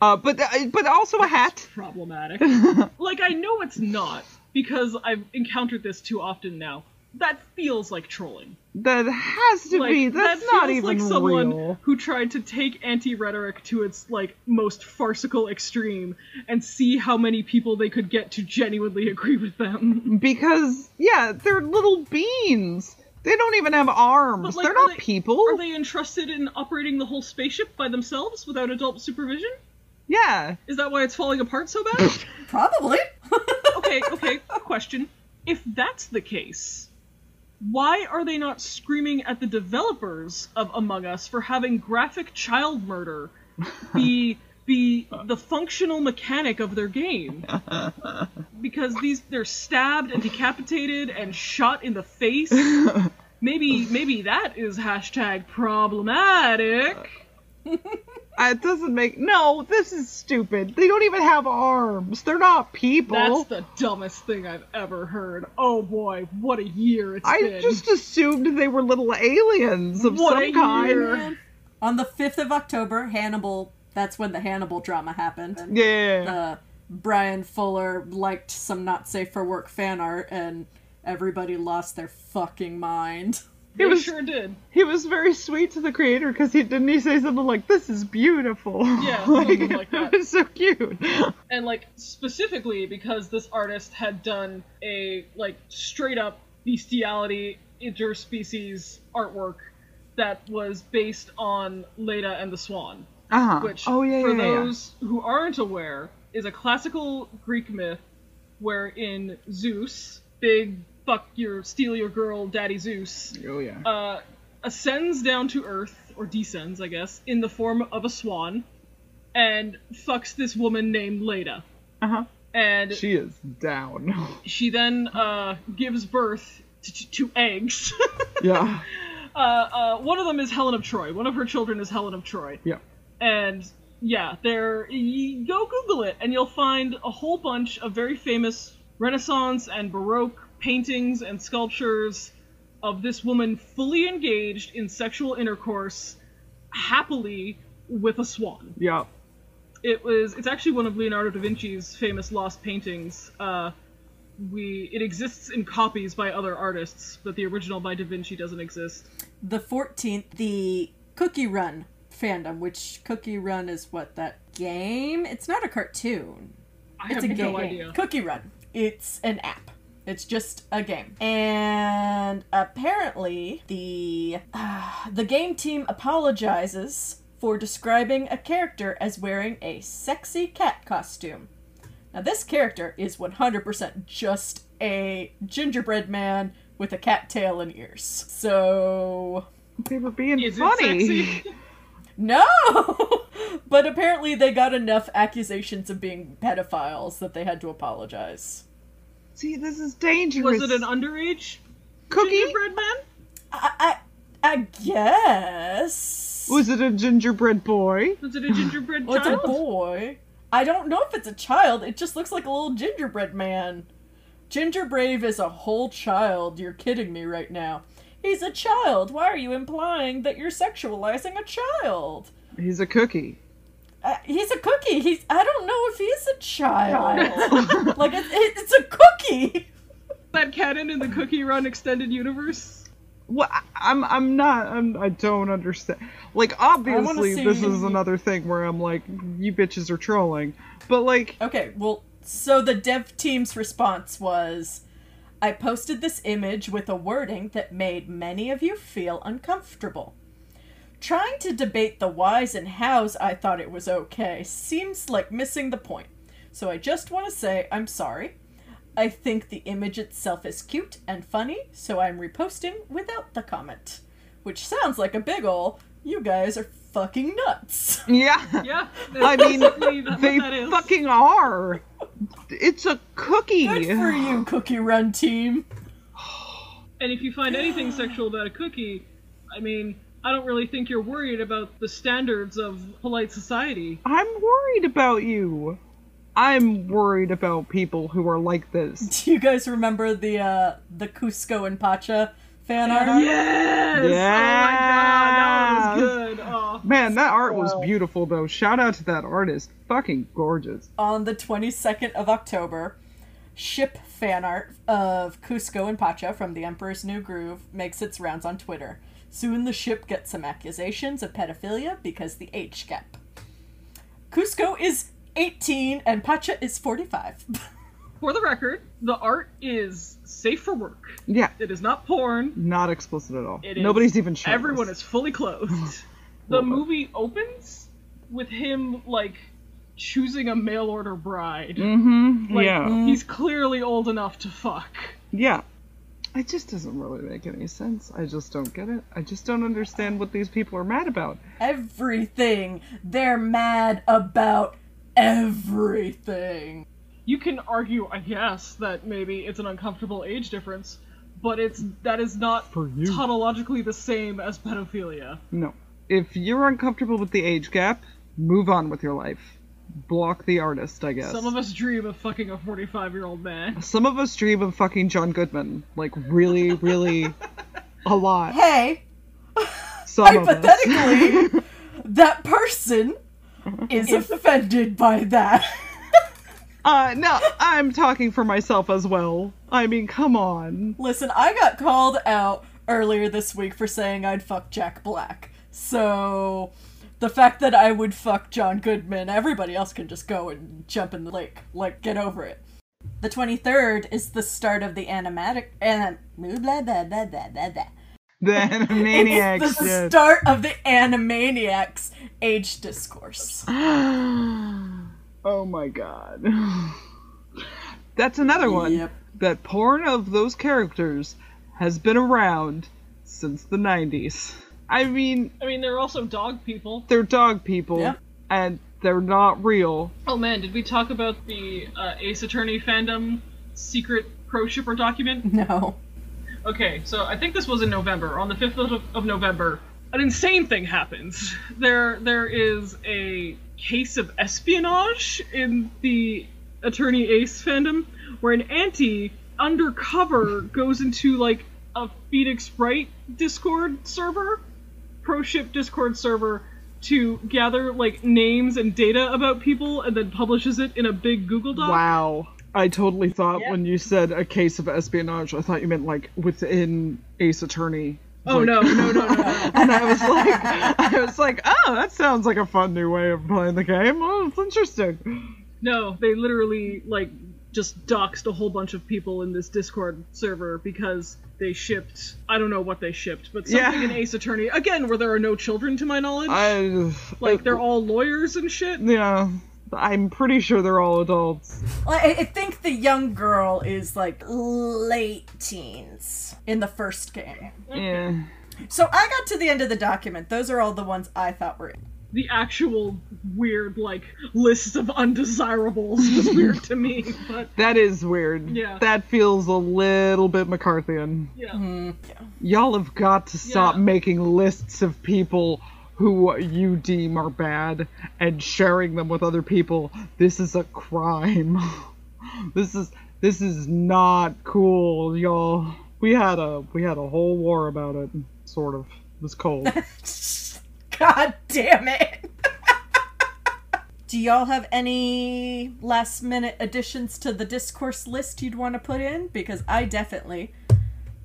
Uh, but uh, but also a hat. problematic. like I know it's not because I've encountered this too often now. That feels like trolling. That has to Like be. That's that not feels even like someone real. who tried to take anti-rhetoric to its like most farcical extreme and see how many people they could get to genuinely agree with them. Because yeah, they're little beans. They don't even have arms. Like, they're are not they- people. Are they entrusted in operating the whole spaceship by themselves without adult supervision? Yeah. Is that why it's falling apart so bad? Probably. okay, okay, question. If that's the case, why are they not screaming at the developers of Among Us for having graphic child murder be be the functional mechanic of their game? Because these they're stabbed and decapitated and shot in the face. Maybe maybe that is hashtag problematic. Uh, It doesn't make no. This is stupid. They don't even have arms. They're not people. That's the dumbest thing I've ever heard. Oh boy, what a year it's I been. I just assumed they were little aliens of What a some kind. year. On the 5th of October, Hannibal, that's when the Hannibal drama happened. Yeah. uh, Brian Fuller liked some not safe for work fan art, and everybody lost their fucking mind. He was- sure did. he was very sweet to the creator because he didn't he say something like, "This is beautiful." Yeah, like, something like that. It was so cute. and like specifically because this artist had done a like straight up bestiality interspecies artwork that was based on Leda and the Swan, Uh-huh. which oh yeah, for yeah, those who aren't aware is a classical Greek myth wherein Zeus, big fuck your steal your girl daddy Zeus, Oh yeah. uh, ascends down to Earth, or descends, I guess, in the form of a swan, and fucks this woman named Leda. Uh huh. And she, She is down. She then uh, gives birth to, to eggs. yeah. uh, uh, one of them is Helen of Troy. One of her children is Helen of Troy. Yeah. And yeah, there. y- Go Google it, and you'll find a whole bunch of very famous Renaissance and Baroque paintings and sculptures of this woman fully engaged in sexual intercourse, happily with a swan. Yeah. It was. It's actually one of Leonardo da Vinci's famous lost paintings. Uh, we. It exists in copies by other artists, but the original by Da Vinci doesn't exist. The 14th, the Cookie Run fandom, which Cookie Run is what, that game? It's not a cartoon. I It's have a no game. idea. Cookie Run. It's an app. It's just a game. And apparently the uh, the game team apologizes for describing a character as wearing a sexy cat costume. Now this character is 100% just a gingerbread man with a cat tail and ears. So They were being Is it funny. sexy? no! but apparently they got enough accusations of being pedophiles that they had to apologize. See, this is dangerous. Was it an underage cookie? gingerbread man? I, I, I guess. Was it a gingerbread boy? Was it a gingerbread Well, it's a boy. I don't know if it's a child. It just looks like a little gingerbread man. Gingerbrave is a whole child. You're kidding me right now. He's a child. Why are you implying that you're sexualizing a child? He's a cookie. Uh, he's a cookie. He's. I don't know if he's a child. like it, it, it's a cookie. that canon in the Cookie Run extended universe? Well, I- I'm I'm not I'm, I don't understand. Like obviously this is another thing where I'm like you bitches are trolling. But like Okay, well, so the dev team's response was I posted this image with a wording that made many of you feel uncomfortable. Trying to debate the whys and hows I thought it was okay seems like missing the point. So I just want to say I'm sorry. I think the image itself is cute and funny, so I'm reposting without the comment. Which sounds like a big ol' you guys are fucking nuts. yeah. Yeah. I mean they fucking are. It's a cookie. Good for you, Cookie Run team. And if you find anything sexual about a cookie, I mean, I don't really think you're worried about the standards of polite society. I'm worried about you. I'm worried about people who are like this. Do you guys remember the uh the Kuzco and Pacha fan art? Yes! Oh my god, that one was good. Man, that art was beautiful though. Shout out to that artist. Fucking gorgeous. On the 22nd of October, ship fan art of Kuzco and Pacha from the Emperor's New Groove makes its rounds on Twitter. Soon the ship gets some accusations of pedophilia because the age gap. Kuzco is 18 and Pacha is 45. For the record, the art is safe for work. Yeah, It is not porn. not explicit at all. It is- Nobody's even shirtless. Everyone is fully clothed. the movie opens with him like choosing a mail order bride. Mm-hmm. Like yeah. he's clearly old enough to fuck. Yeah. It just doesn't really make any sense. I just don't get it. I just don't understand what these people are mad about. Everything. They're mad about everything. You can argue, I guess, that maybe it's an uncomfortable age difference, but it's that is not For you. tautologically the same as pedophilia. No. If you're uncomfortable with the age gap, move on with your life. Block the artist, I guess. Some of us dream of fucking a 45 year old man. Some of us dream of fucking John Goodman. Like, really, really a lot. Hey, Some of us. hypothetically, that person is offended by that. Uh, no, I'm talking for myself as well. I mean, come on. Listen, I got called out earlier this week for saying I'd fuck Jack Black. So, the fact that I would fuck John Goodman, everybody else can just go and jump in the lake. Like, get over it. The 23rd is the start of the animatic. And blah, blah, blah, blah, blah, blah. The Animaniacs It's the shit. start of the Animaniacs age discourse. oh my god. That's another one. Yep. That porn of those characters has been around since the 90s. I mean, I mean, they're also dog people. they're dog people, Yeah. and they're not real. Oh man, did we talk about the uh, Ace Attorney fandom secret pro shipper document? No. Okay, so I think this was in November. On the 5th of, of November, an insane thing happens. There, there is a case of espionage in the Attorney Ace fandom, where an anti undercover goes into like a Phoenix Wright Discord server, pro ship Discord server, to gather like names and data about people, and then publishes it in a big Google Doc. Wow. I totally thought Yeah. when you said a case of espionage, I thought you meant like within Ace Attorney. Oh Like- no, no, no, no, no. and I was like, I was like, oh, that sounds like a fun new way of playing the game. Oh, it's interesting. No, they literally like just doxed a whole bunch of people in this Discord server because they shipped I don't know what they shipped, but something Yeah. in Ace Attorney again where there are no children to my knowledge. I like they're uh, all lawyers and shit. yeah. I'm pretty sure they're all adults. I, I think the young girl is like late teens in the first game. Yeah. So I got to the end of the document. Those are all the ones I thought were. The actual weird like list of undesirables was weird to me, but That is weird. Yeah. That feels a little bit McCarthyan. Mm-hmm. yeah. Y'all have got to stop Yeah. making lists of people who you deem are bad and sharing them with other people. This is a crime. this is this is not cool, y'all. We had a we had a whole war about it, sort of. It was cold. God damn it! do y'all have any last minute additions to the discourse list you'd want to put in? Because I definitely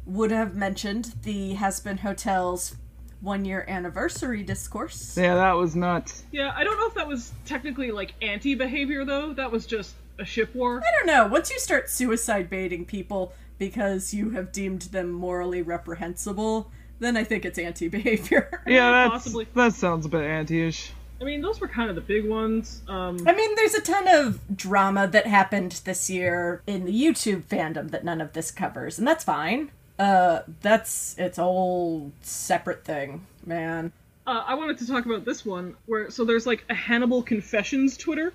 would have mentioned the Hazbin Hotel's one year anniversary discourse. Yeah, that was nuts. Yeah, I don't know if that was technically like anti behavior though. That was just a ship war. I don't know. Once you start suicide baiting people because you have deemed them morally reprehensible, then I think it's anti behavior. Yeah, that's, Possibly. that sounds a bit anti-ish. I mean, those were kind of the big ones. Um, I mean, there's a ton of drama that happened this year in the YouTube fandom that none of this covers, and that's fine. Uh, that's its whole separate thing, man. uh, I wanted to talk about this one where so there's like a Hannibal Confessions Twitter.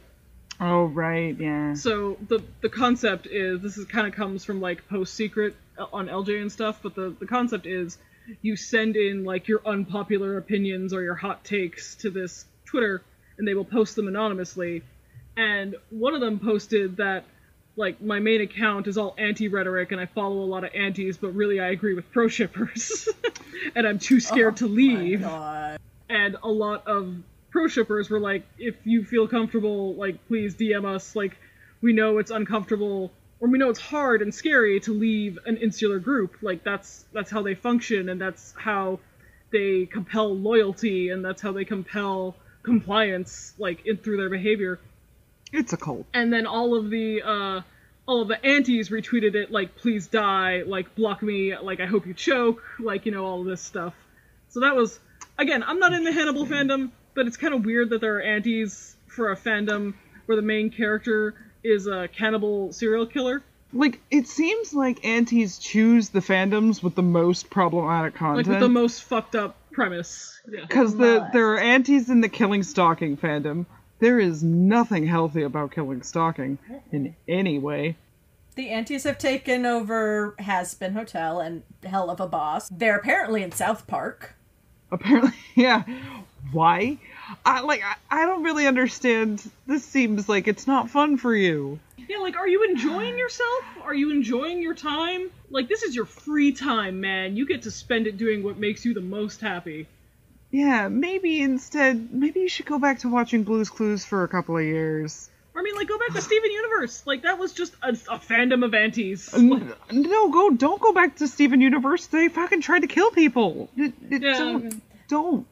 Oh right, yeah. So the the concept is this is kind of comes from like Post Secret uh, on LJ and stuff, but the the concept is you send in like your unpopular opinions or your hot takes to this Twitter, and they will post them anonymously. And one of them posted that like my main account is all anti rhetoric and I follow a lot of antis, but really I agree with pro shippers, and I'm too scared to oh leave and a lot of pro shippers were like, if you feel comfortable, like please DM us. Like we know it's uncomfortable or we know it's hard and scary to leave an insular group. Like that's that's how they function and that's how they compel loyalty and that's how they compel compliance like in through their behavior It's a cult. and then all of the uh all of the antis retweeted it like please die like block me like i hope you choke like you know all of this stuff so that was again i'm not in the hannibal fandom but it's kind of weird that there are antis for a fandom where the main character is a cannibal serial killer Like it seems like antis choose the fandoms with the most problematic like content. with the most fucked up premise yeah Because the Must. there are antis in the killing stalking fandom. There is nothing healthy about killing stalking in any way. The antis have taken over Hazbin Hotel and Helluva Boss. They're apparently in South Park. Apparently, yeah. Why? I like. I, I don't really understand. This seems like it's not fun for you. yeah like are you enjoying yourself are you enjoying your time like this is your free time man you get to spend it doing what makes you the most happy Yeah, maybe instead, maybe you should go back to watching Blue's Clues for a couple of years. I mean, like, go back to Steven Universe. Like, that was just a, a fandom of antis. N- No, go. Don't go back to Steven Universe. They fucking tried to kill people. D- d- Yeah. Don't. Don't.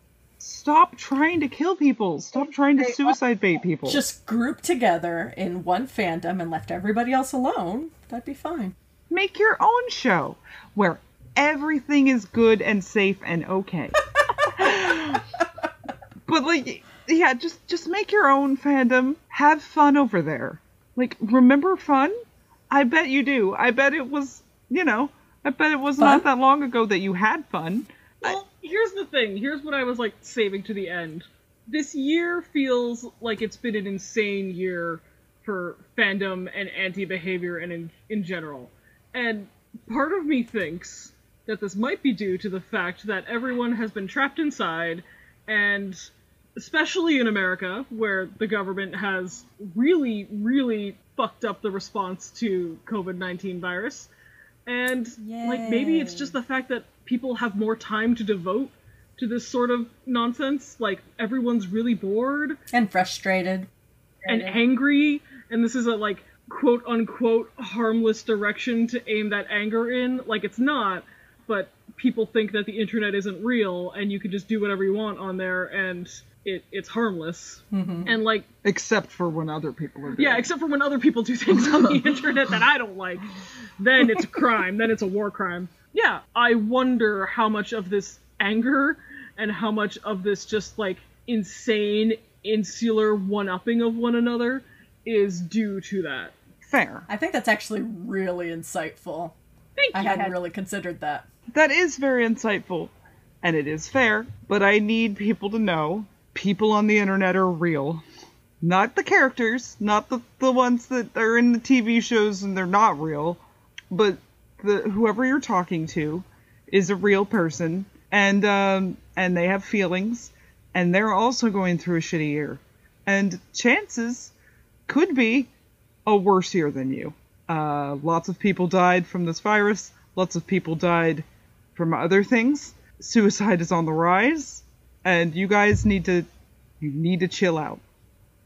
Stop trying to kill people. Stop trying to suicide bait people. Just group together in one fandom and left everybody else alone. That'd be fine. make your own show where everything is good and safe and okay. but like yeah, just just make your own fandom. Have fun over there. Like remember fun? I bet you do. I bet it was, you know, I bet it was not that long ago that you had fun. Here's the thing. Here's what I was, like, saving to the end. This year feels like it's been an insane year for fandom and anti behavior and in, in general. And part of me thinks that this might be due to the fact that everyone has been trapped inside and especially in America, where the government has really, really fucked up the response to COVID 19 virus. And, like, maybe it's just the fact that people have more time to devote to this sort of nonsense. Like, everyone's really bored And frustrated. and angry, and this is a, like, quote unquote harmless direction to aim that anger in. Like, it's not, but people think that the internet isn't real and you can just do whatever you want on there and it, it's harmless. Mm-hmm. And, like, Except for when other people are doing yeah, it. except for when other people do things on the internet that I don't like. Then it's a crime. Then it's a war crime. Yeah, I wonder how much of this anger and how much of this just like insane insular one upping of one another is due to that. Fair. I think that's actually really insightful. Thank I you. hadn't really considered that. That is very insightful. And it is fair, but I need people to know people on the internet are real. Not the characters, not the, the ones that are in the TV shows and they're not real, but the whoever you're talking to is a real person and um and they have feelings and they're also going through a shitty year. And chances could be a worse year than you. Uh, lots of people died from this virus. Lots of people died from other things. Suicide is on the rise, and you guys need to you need to chill out.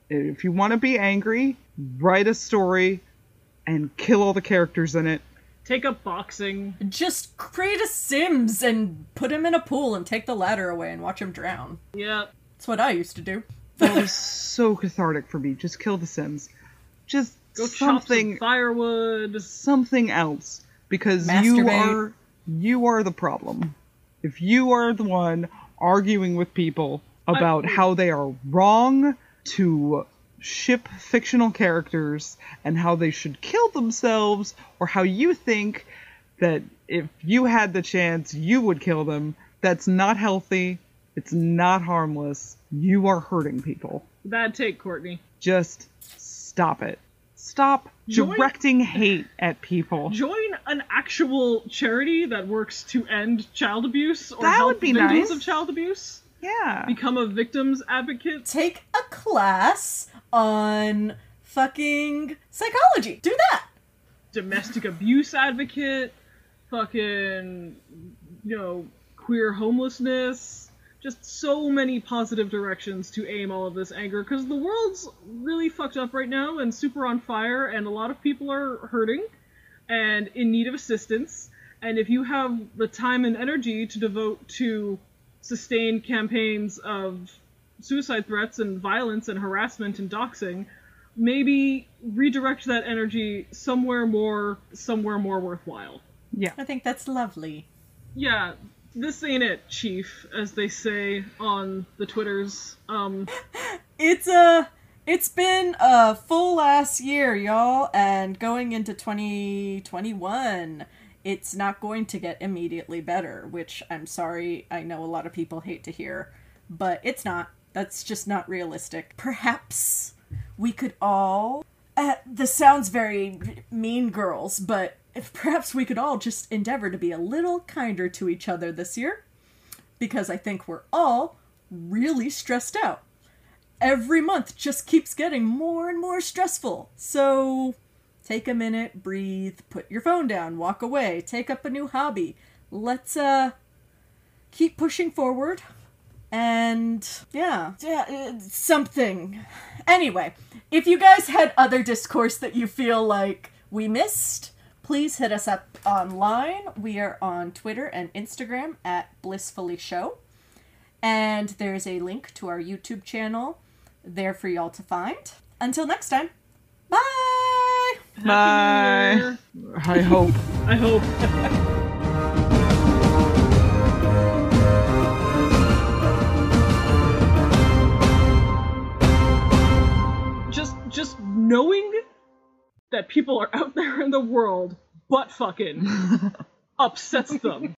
If you want to be angry, write a story and kill all the characters in it. Take up boxing. Just create a Sims and put him in a pool and take the ladder away and watch him drown. Yeah. That's what I used to do. That was so cathartic for me. Just kill the Sims. Just Go chop some something firewood. something else because you are you are the problem. If you are the one arguing with people about I- how they are wrong to ship fictional characters and how they should kill themselves or how you think that if you had the chance you would kill them, that's not healthy. It's not harmless. You are hurting people. Bad take, Courtney. Just stop it. Stop Join- directing hate at people. Join an actual charity that works to end child abuse or That help would be victims nice. of child abuse. Yeah. Become a victims advocate. Take a class on fucking psychology. Do that. domestic abuse advocate, fucking, you know, queer homelessness. Just so many positive directions to aim all of this anger because the world's really fucked up right now and super on fire, and a lot of people are hurting and in need of assistance. And if you have the time and energy to devote to sustained campaigns of suicide threats and violence and harassment and doxing, maybe redirect that energy somewhere more somewhere more worthwhile. Yeah. I think that's lovely. Yeah, this ain't it, chief, as they say on the Twitters. Um It's a it's been a full last year, y'all, and going into 2021, it's not going to get immediately better, which I'm sorry, I know a lot of people hate to hear, but it's not. That's just not realistic. Perhaps we could all uh, this sounds very mean girls, but if perhaps we could all just endeavor to be a little kinder to each other this year because I think we're all really stressed out every month just keeps getting more and more stressful. So take a minute, breathe, put your phone down, walk away, take up a new hobby. Let's uh keep pushing forward and yeah, yeah, something. Anyway, if you guys had other discourse that you feel like we missed, please hit us up online. We are on Twitter and Instagram at Blissfully Show. And there's a link to our YouTube channel there for y'all to find. Until next time, bye! Happy Bye. I hope. I hope. just just knowing that people are out there in the world butt fucking upsets them.